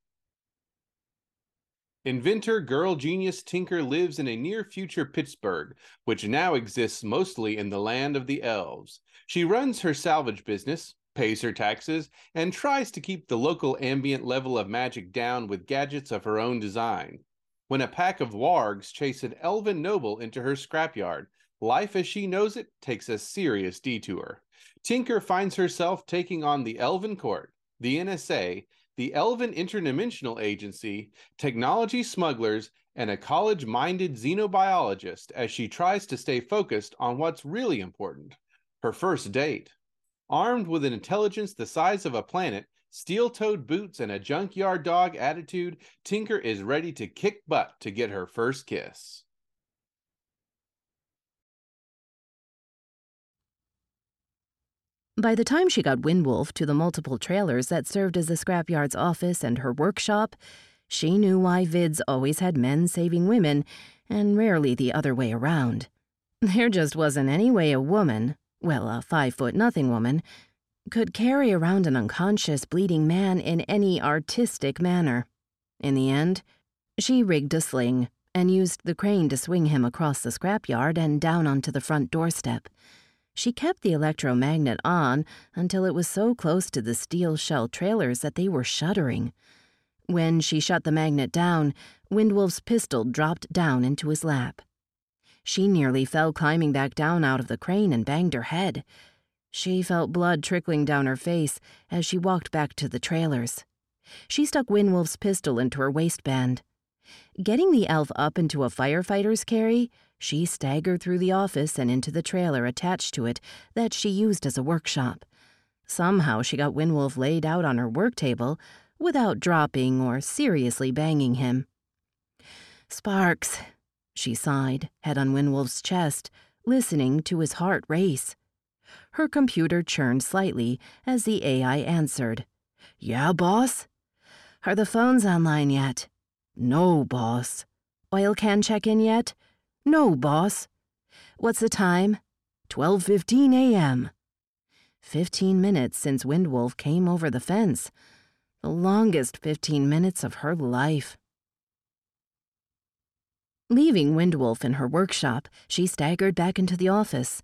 Inventor girl genius Tinker lives in a near future Pittsburgh, which now exists mostly in the land of the elves. She runs her salvage business, pays her taxes, and tries to keep the local ambient level of magic down with gadgets of her own design. When a pack of wargs chase an elven noble into her scrapyard, life as she knows it takes a serious detour. Tinker finds herself taking on the Elven Court, the NSA, the Elven Interdimensional Agency, technology smugglers, and a college minded xenobiologist as she tries to stay focused on what's really important her first date. Armed with an intelligence the size of a planet, steel toed boots, and a junkyard dog attitude, Tinker is ready to kick butt to get her first kiss. By the time she got Windwolf to the multiple trailers that served as the scrapyard's office and her workshop, she knew why vids always had men saving women and rarely the other way around. There just wasn't any way a woman, well, a five foot nothing woman, could carry around an unconscious bleeding man in any artistic manner. In the end, she rigged a sling and used the crane to swing him across the scrapyard and down onto the front doorstep. She kept the electromagnet on until it was so close to the steel shell trailers that they were shuddering. When she shut the magnet down, Windwolf's pistol dropped down into his lap. She nearly fell climbing back down out of the crane and banged her head. She felt blood trickling down her face as she walked back to the trailers. She stuck Windwolf's pistol into her waistband. Getting the elf up into a firefighter's carry, she staggered through the office and into the trailer attached to it that she used as a workshop. Somehow she got Windwolf laid out on her work table without dropping or seriously banging him. Sparks, she sighed, head on Windwolf's chest, listening to his heart race. Her computer churned slightly as the AI answered. Yeah, boss? Are the phones online yet? No, boss. Oilcan check in yet? No, boss. What's the time? 12:15 a.m. 15 minutes since Windwolf came over the fence. The longest 15 minutes of her life. Leaving Windwolf in her workshop, she staggered back into the office.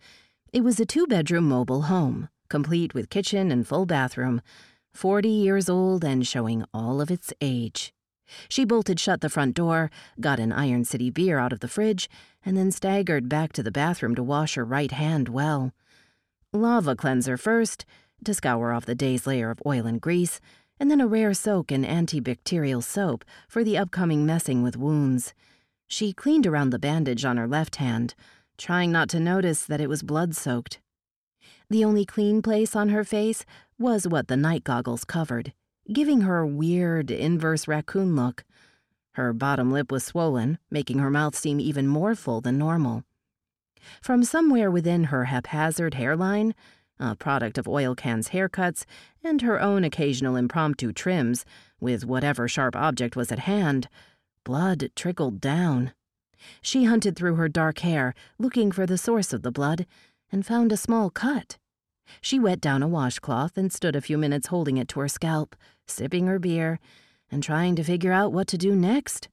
It was a two bedroom mobile home, complete with kitchen and full bathroom, 40 years old and showing all of its age. She bolted shut the front door, got an Iron City beer out of the fridge, and then staggered back to the bathroom to wash her right hand well. Lava cleanser first, to scour off the day's layer of oil and grease, and then a rare soak in antibacterial soap for the upcoming messing with wounds. She cleaned around the bandage on her left hand, trying not to notice that it was blood soaked. The only clean place on her face was what the night goggles covered, giving her a weird inverse raccoon look. Her bottom lip was swollen, making her mouth seem even more full than normal. From somewhere within her haphazard hairline, a product of Oilcan's haircuts and her own occasional impromptu trims with whatever sharp object was at hand, blood trickled down. She hunted through her dark hair, looking for the source of the blood, and found a small cut. She wet down a washcloth and stood a few minutes holding it to her scalp, sipping her beer, and trying to figure out what to do next.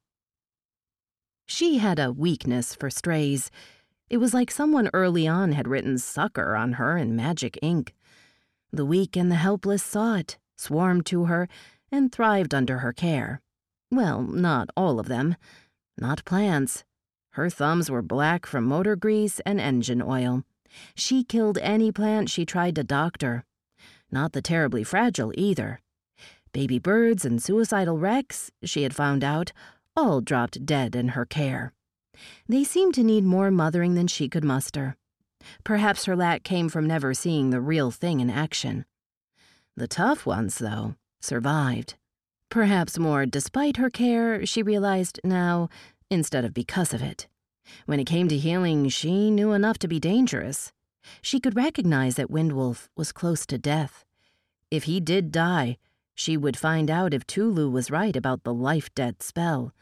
She had a weakness for strays. It was like someone early on had written sucker on her in magic ink. The weak and the helpless saw it, swarmed to her, and thrived under her care. Well, not all of them. Not plants. Her thumbs were black from motor grease and engine oil. She killed any plant she tried to doctor. Not the terribly fragile either. Baby birds and suicidal wrecks, she had found out, all dropped dead in her care. They seemed to need more mothering than she could muster. Perhaps her lack came from never seeing the real thing in action. The tough ones, though, survived. Perhaps more despite her care, she realized now, instead of because of it. When it came to healing, she knew enough to be dangerous. She could recognize that Windwolf was close to death. If he did die, she would find out if Tooloo was right about the life debt spell.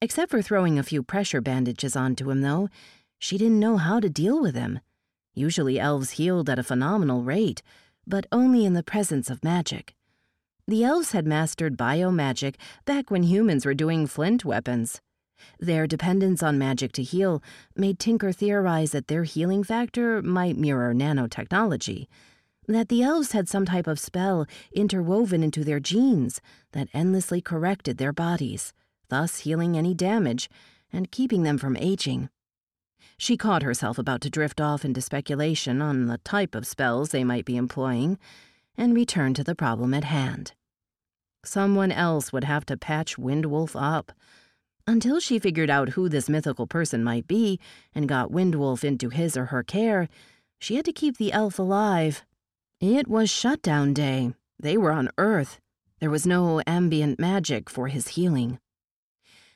Except for throwing a few pressure bandages onto him, though, she didn't know how to deal with him. Usually, elves healed at a phenomenal rate, but only in the presence of magic. The elves had mastered biomagic back when humans were doing flint weapons. Their dependence on magic to heal made Tinker theorize that their healing factor might mirror nanotechnology, that the elves had some type of spell interwoven into their genes that endlessly corrected their bodies, thus healing any damage and keeping them from aging. She caught herself about to drift off into speculation on the type of spells they might be employing and returned to the problem at hand. Someone else would have to patch Windwolf up until she figured out who this mythical person might be and got Windwolf into his or her care, she had to keep the elf alive. It was shutdown day. They were on Earth. There was no ambient magic for his healing.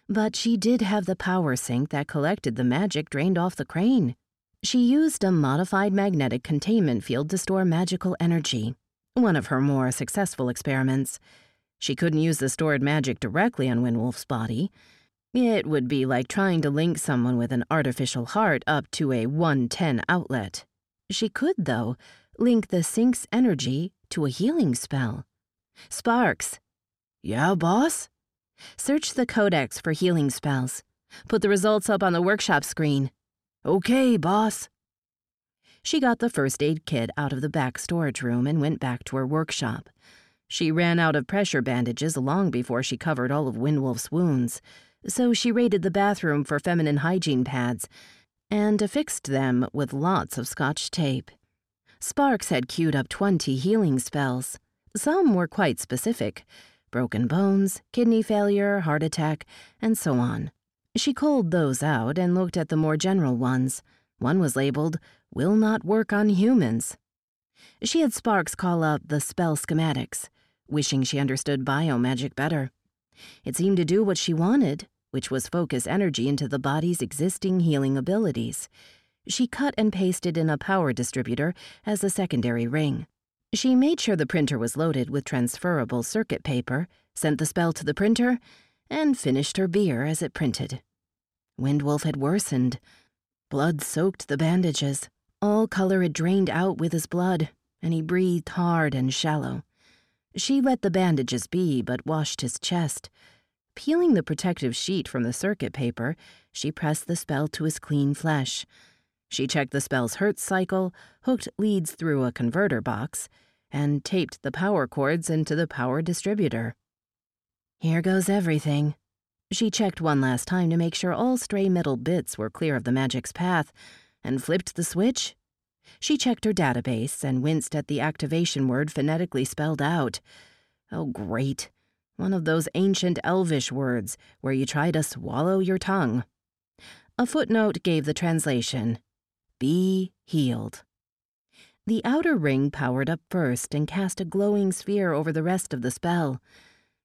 But she did have the power sink that collected the magic drained off the crane. She used a modified magnetic containment field to store magical energy, one of her more successful experiments. She couldn't use the stored magic directly on Windwolf's body, it would be like trying to link someone with an artificial heart up to a 110 outlet. She could, though, link the sink's energy to a healing spell. Sparks. Yeah, boss? Search the codex for healing spells. Put the results up on the workshop screen. Okay, boss. She got the first aid kit out of the back storage room and went back to her workshop. She ran out of pressure bandages long before she covered all of Windwolf's wounds so she raided the bathroom for feminine hygiene pads and affixed them with lots of scotch tape. Sparks had queued up 20 healing spells. Some were quite specific broken bones, kidney failure, heart attack, and so on. She culled those out and looked at the more general ones. One was labeled, Will Not Work on Humans. She had Sparks call up the spell schematics, wishing she understood biomagic better. It seemed to do what she wanted, which was focus energy into the body's existing healing abilities. She cut and pasted in a power distributor as a secondary ring. She made sure the printer was loaded with transferable circuit paper, sent the spell to the printer, and finished her beer as it printed. Windwolf had worsened. Blood soaked the bandages. All color had drained out with his blood, and he breathed hard and shallow. She let the bandages be, but washed his chest. Peeling the protective sheet from the circuit paper, she pressed the spell to his clean flesh. She checked the spell's Hertz cycle, hooked leads through a converter box, and taped the power cords into the power distributor. Here goes everything. She checked one last time to make sure all stray metal bits were clear of the magic's path, and flipped the switch she checked her database and winced at the activation word phonetically spelled out. Oh, great. One of those ancient elvish words where you try to swallow your tongue. A footnote gave the translation Be healed. The outer ring powered up first and cast a glowing sphere over the rest of the spell.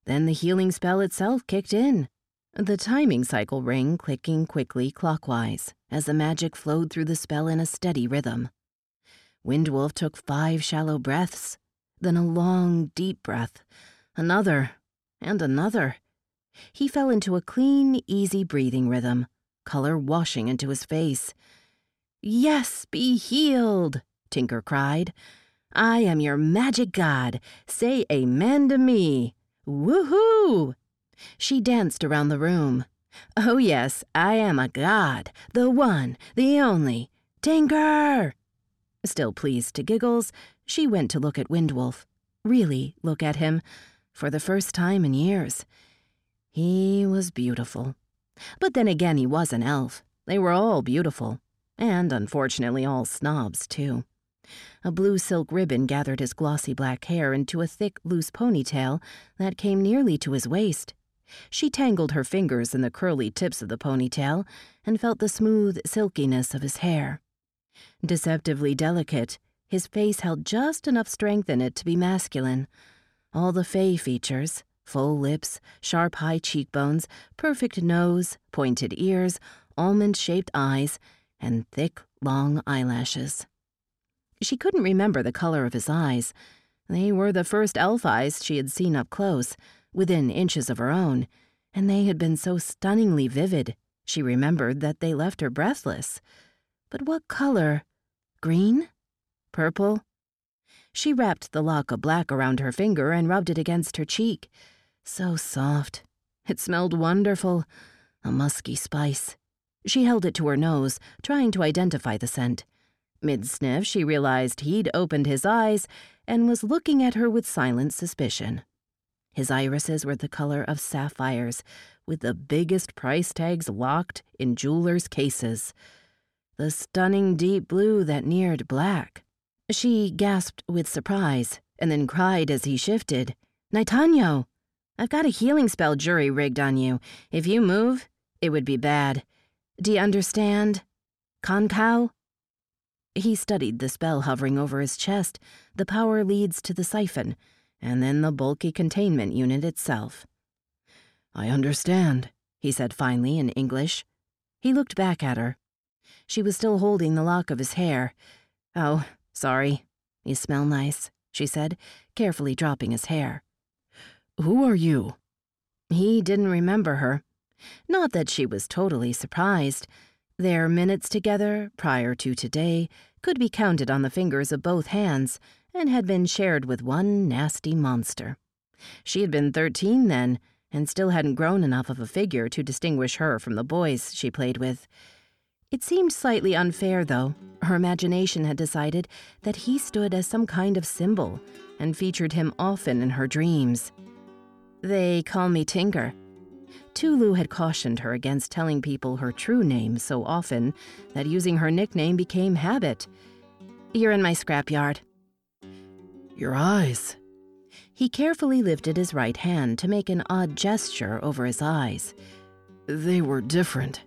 Then the healing spell itself kicked in, the timing cycle ring clicking quickly clockwise as the magic flowed through the spell in a steady rhythm. Windwolf took five shallow breaths, then a long, deep breath, another, and another. He fell into a clean, easy breathing rhythm, color washing into his face. Yes, be healed, Tinker cried. I am your magic god. Say amen to me. Woohoo! She danced around the room. Oh, yes, I am a god, the one, the only. Tinker! Still pleased to giggles, she went to look at Windwolf. Really look at him, for the first time in years. He was beautiful. But then again, he was an elf. They were all beautiful. And unfortunately, all snobs, too. A blue silk ribbon gathered his glossy black hair into a thick, loose ponytail that came nearly to his waist. She tangled her fingers in the curly tips of the ponytail and felt the smooth silkiness of his hair. Deceptively delicate, his face held just enough strength in it to be masculine. All the Fey features full lips, sharp high cheekbones, perfect nose, pointed ears, almond shaped eyes, and thick, long eyelashes. She couldn't remember the color of his eyes. They were the first elf eyes she had seen up close within inches of her own, and they had been so stunningly vivid, she remembered that they left her breathless. But what color? Green? Purple? She wrapped the lock of black around her finger and rubbed it against her cheek. So soft. It smelled wonderful. A musky spice. She held it to her nose, trying to identify the scent. Mid sniff, she realized he'd opened his eyes and was looking at her with silent suspicion. His irises were the color of sapphires, with the biggest price tags locked in jewelers' cases. The stunning deep blue that neared black. She gasped with surprise and then cried as he shifted. Naitanyo! I've got a healing spell jury rigged on you. If you move, it would be bad. Do you understand? Konkau? He studied the spell hovering over his chest. The power leads to the siphon and then the bulky containment unit itself. I understand, he said finally in English. He looked back at her. She was still holding the lock of his hair. Oh, sorry. You smell nice, she said, carefully dropping his hair. Who are you? He didn't remember her. Not that she was totally surprised. Their minutes together, prior to today, could be counted on the fingers of both hands, and had been shared with one nasty monster. She had been thirteen then, and still hadn't grown enough of a figure to distinguish her from the boys she played with. It seemed slightly unfair, though. Her imagination had decided that he stood as some kind of symbol and featured him often in her dreams. They call me Tinker. Tooloo had cautioned her against telling people her true name so often that using her nickname became habit. You're in my scrapyard, your eyes. He carefully lifted his right hand to make an odd gesture over his eyes. They were different.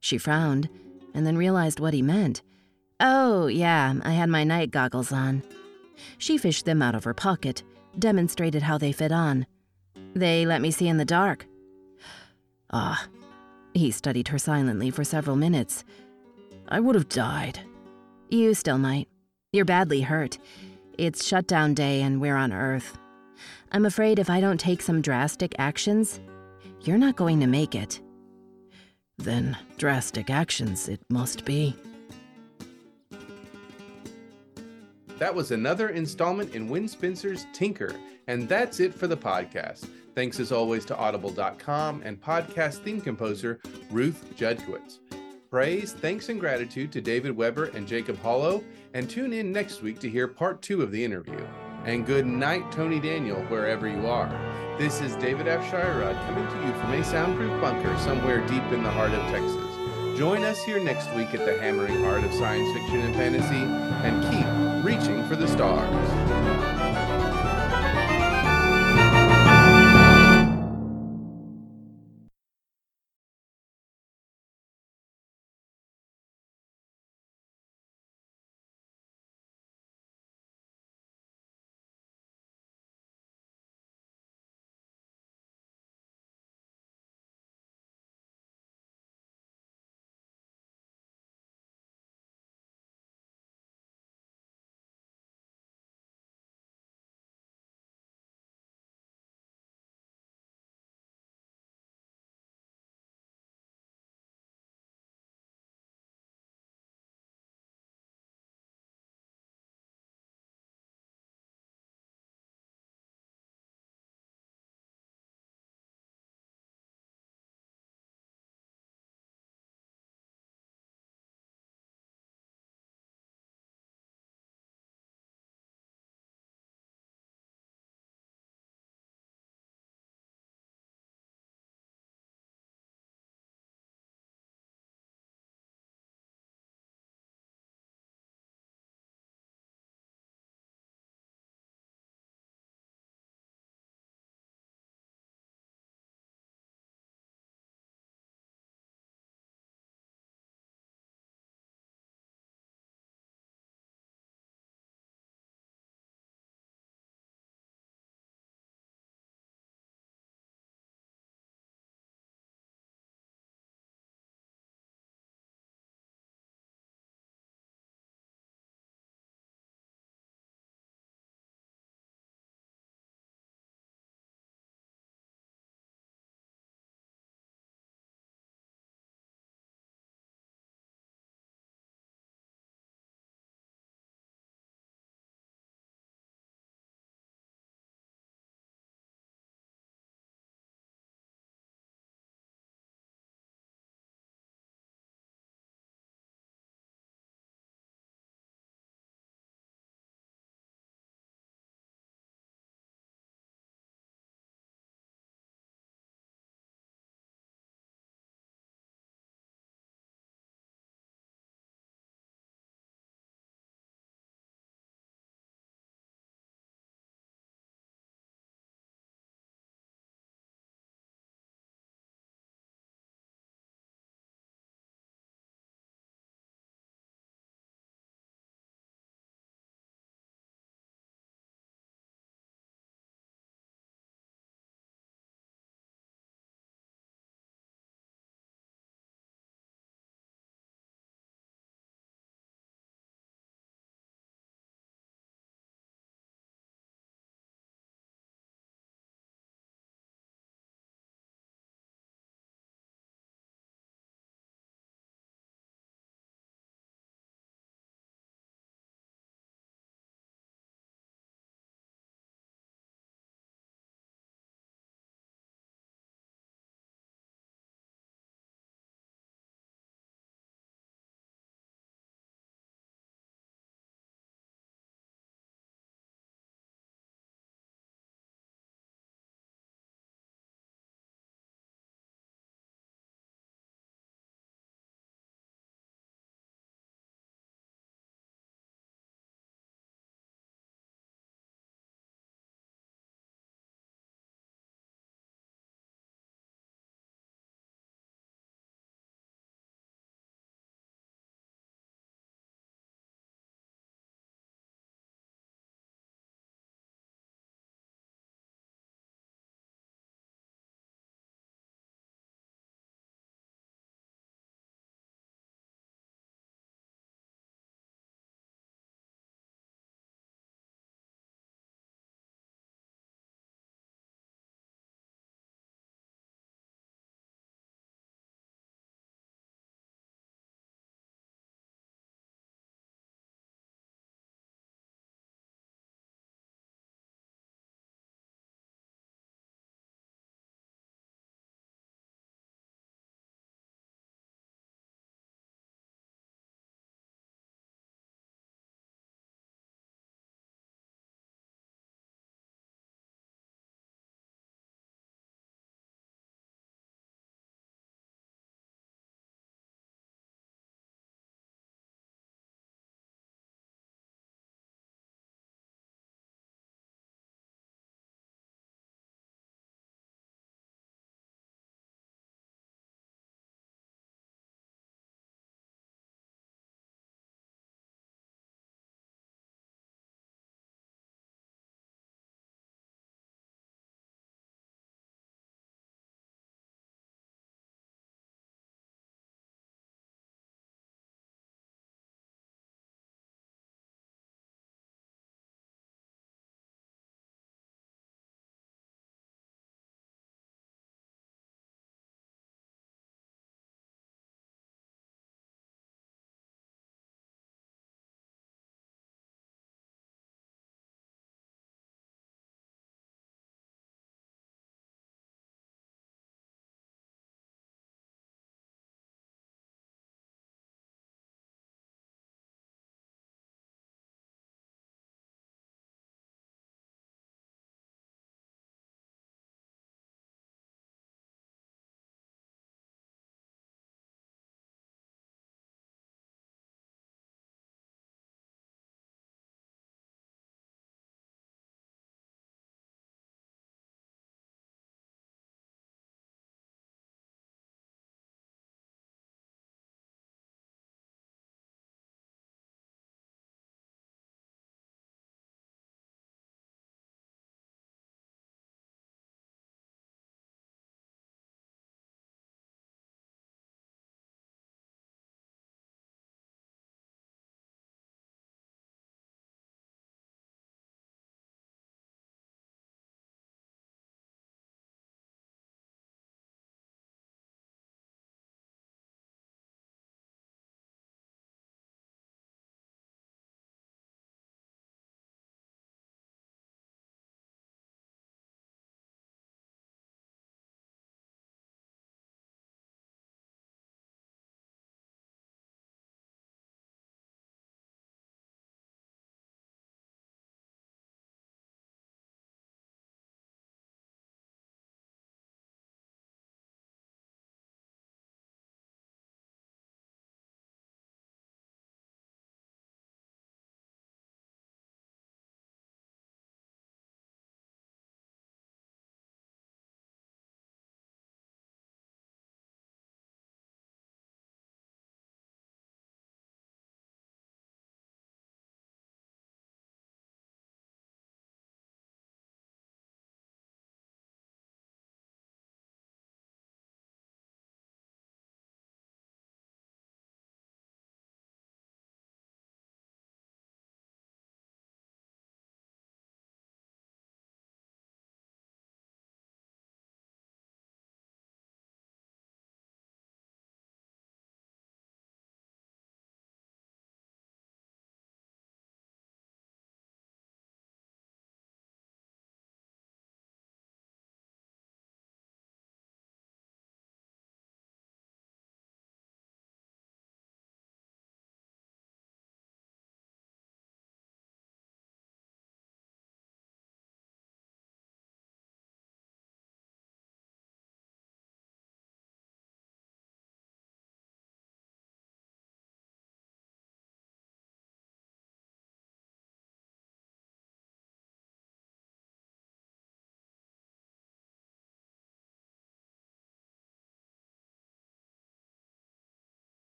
She frowned and then realized what he meant. Oh, yeah, I had my night goggles on. She fished them out of her pocket, demonstrated how they fit on. They let me see in the dark. Ah. He studied her silently for several minutes. I would have died. You still might. You're badly hurt. It's shutdown day and we're on Earth. I'm afraid if I don't take some drastic actions, you're not going to make it. Then, drastic actions it must be. That was another installment in Wen Spencer's Tinker, and that's it for the podcast. Thanks as always to Audible.com and podcast theme composer Ruth Judkowitz. Praise, thanks, and gratitude to David Weber and Jacob Holo, and tune in next week to hear part two of the interview. And good night, Tony Daniel, wherever you are. This is David Afsharirad coming to you from a soundproof bunker somewhere deep in the heart of Texas. Join us here next week at the hammering heart of science fiction and fantasy, and keep reaching for the stars.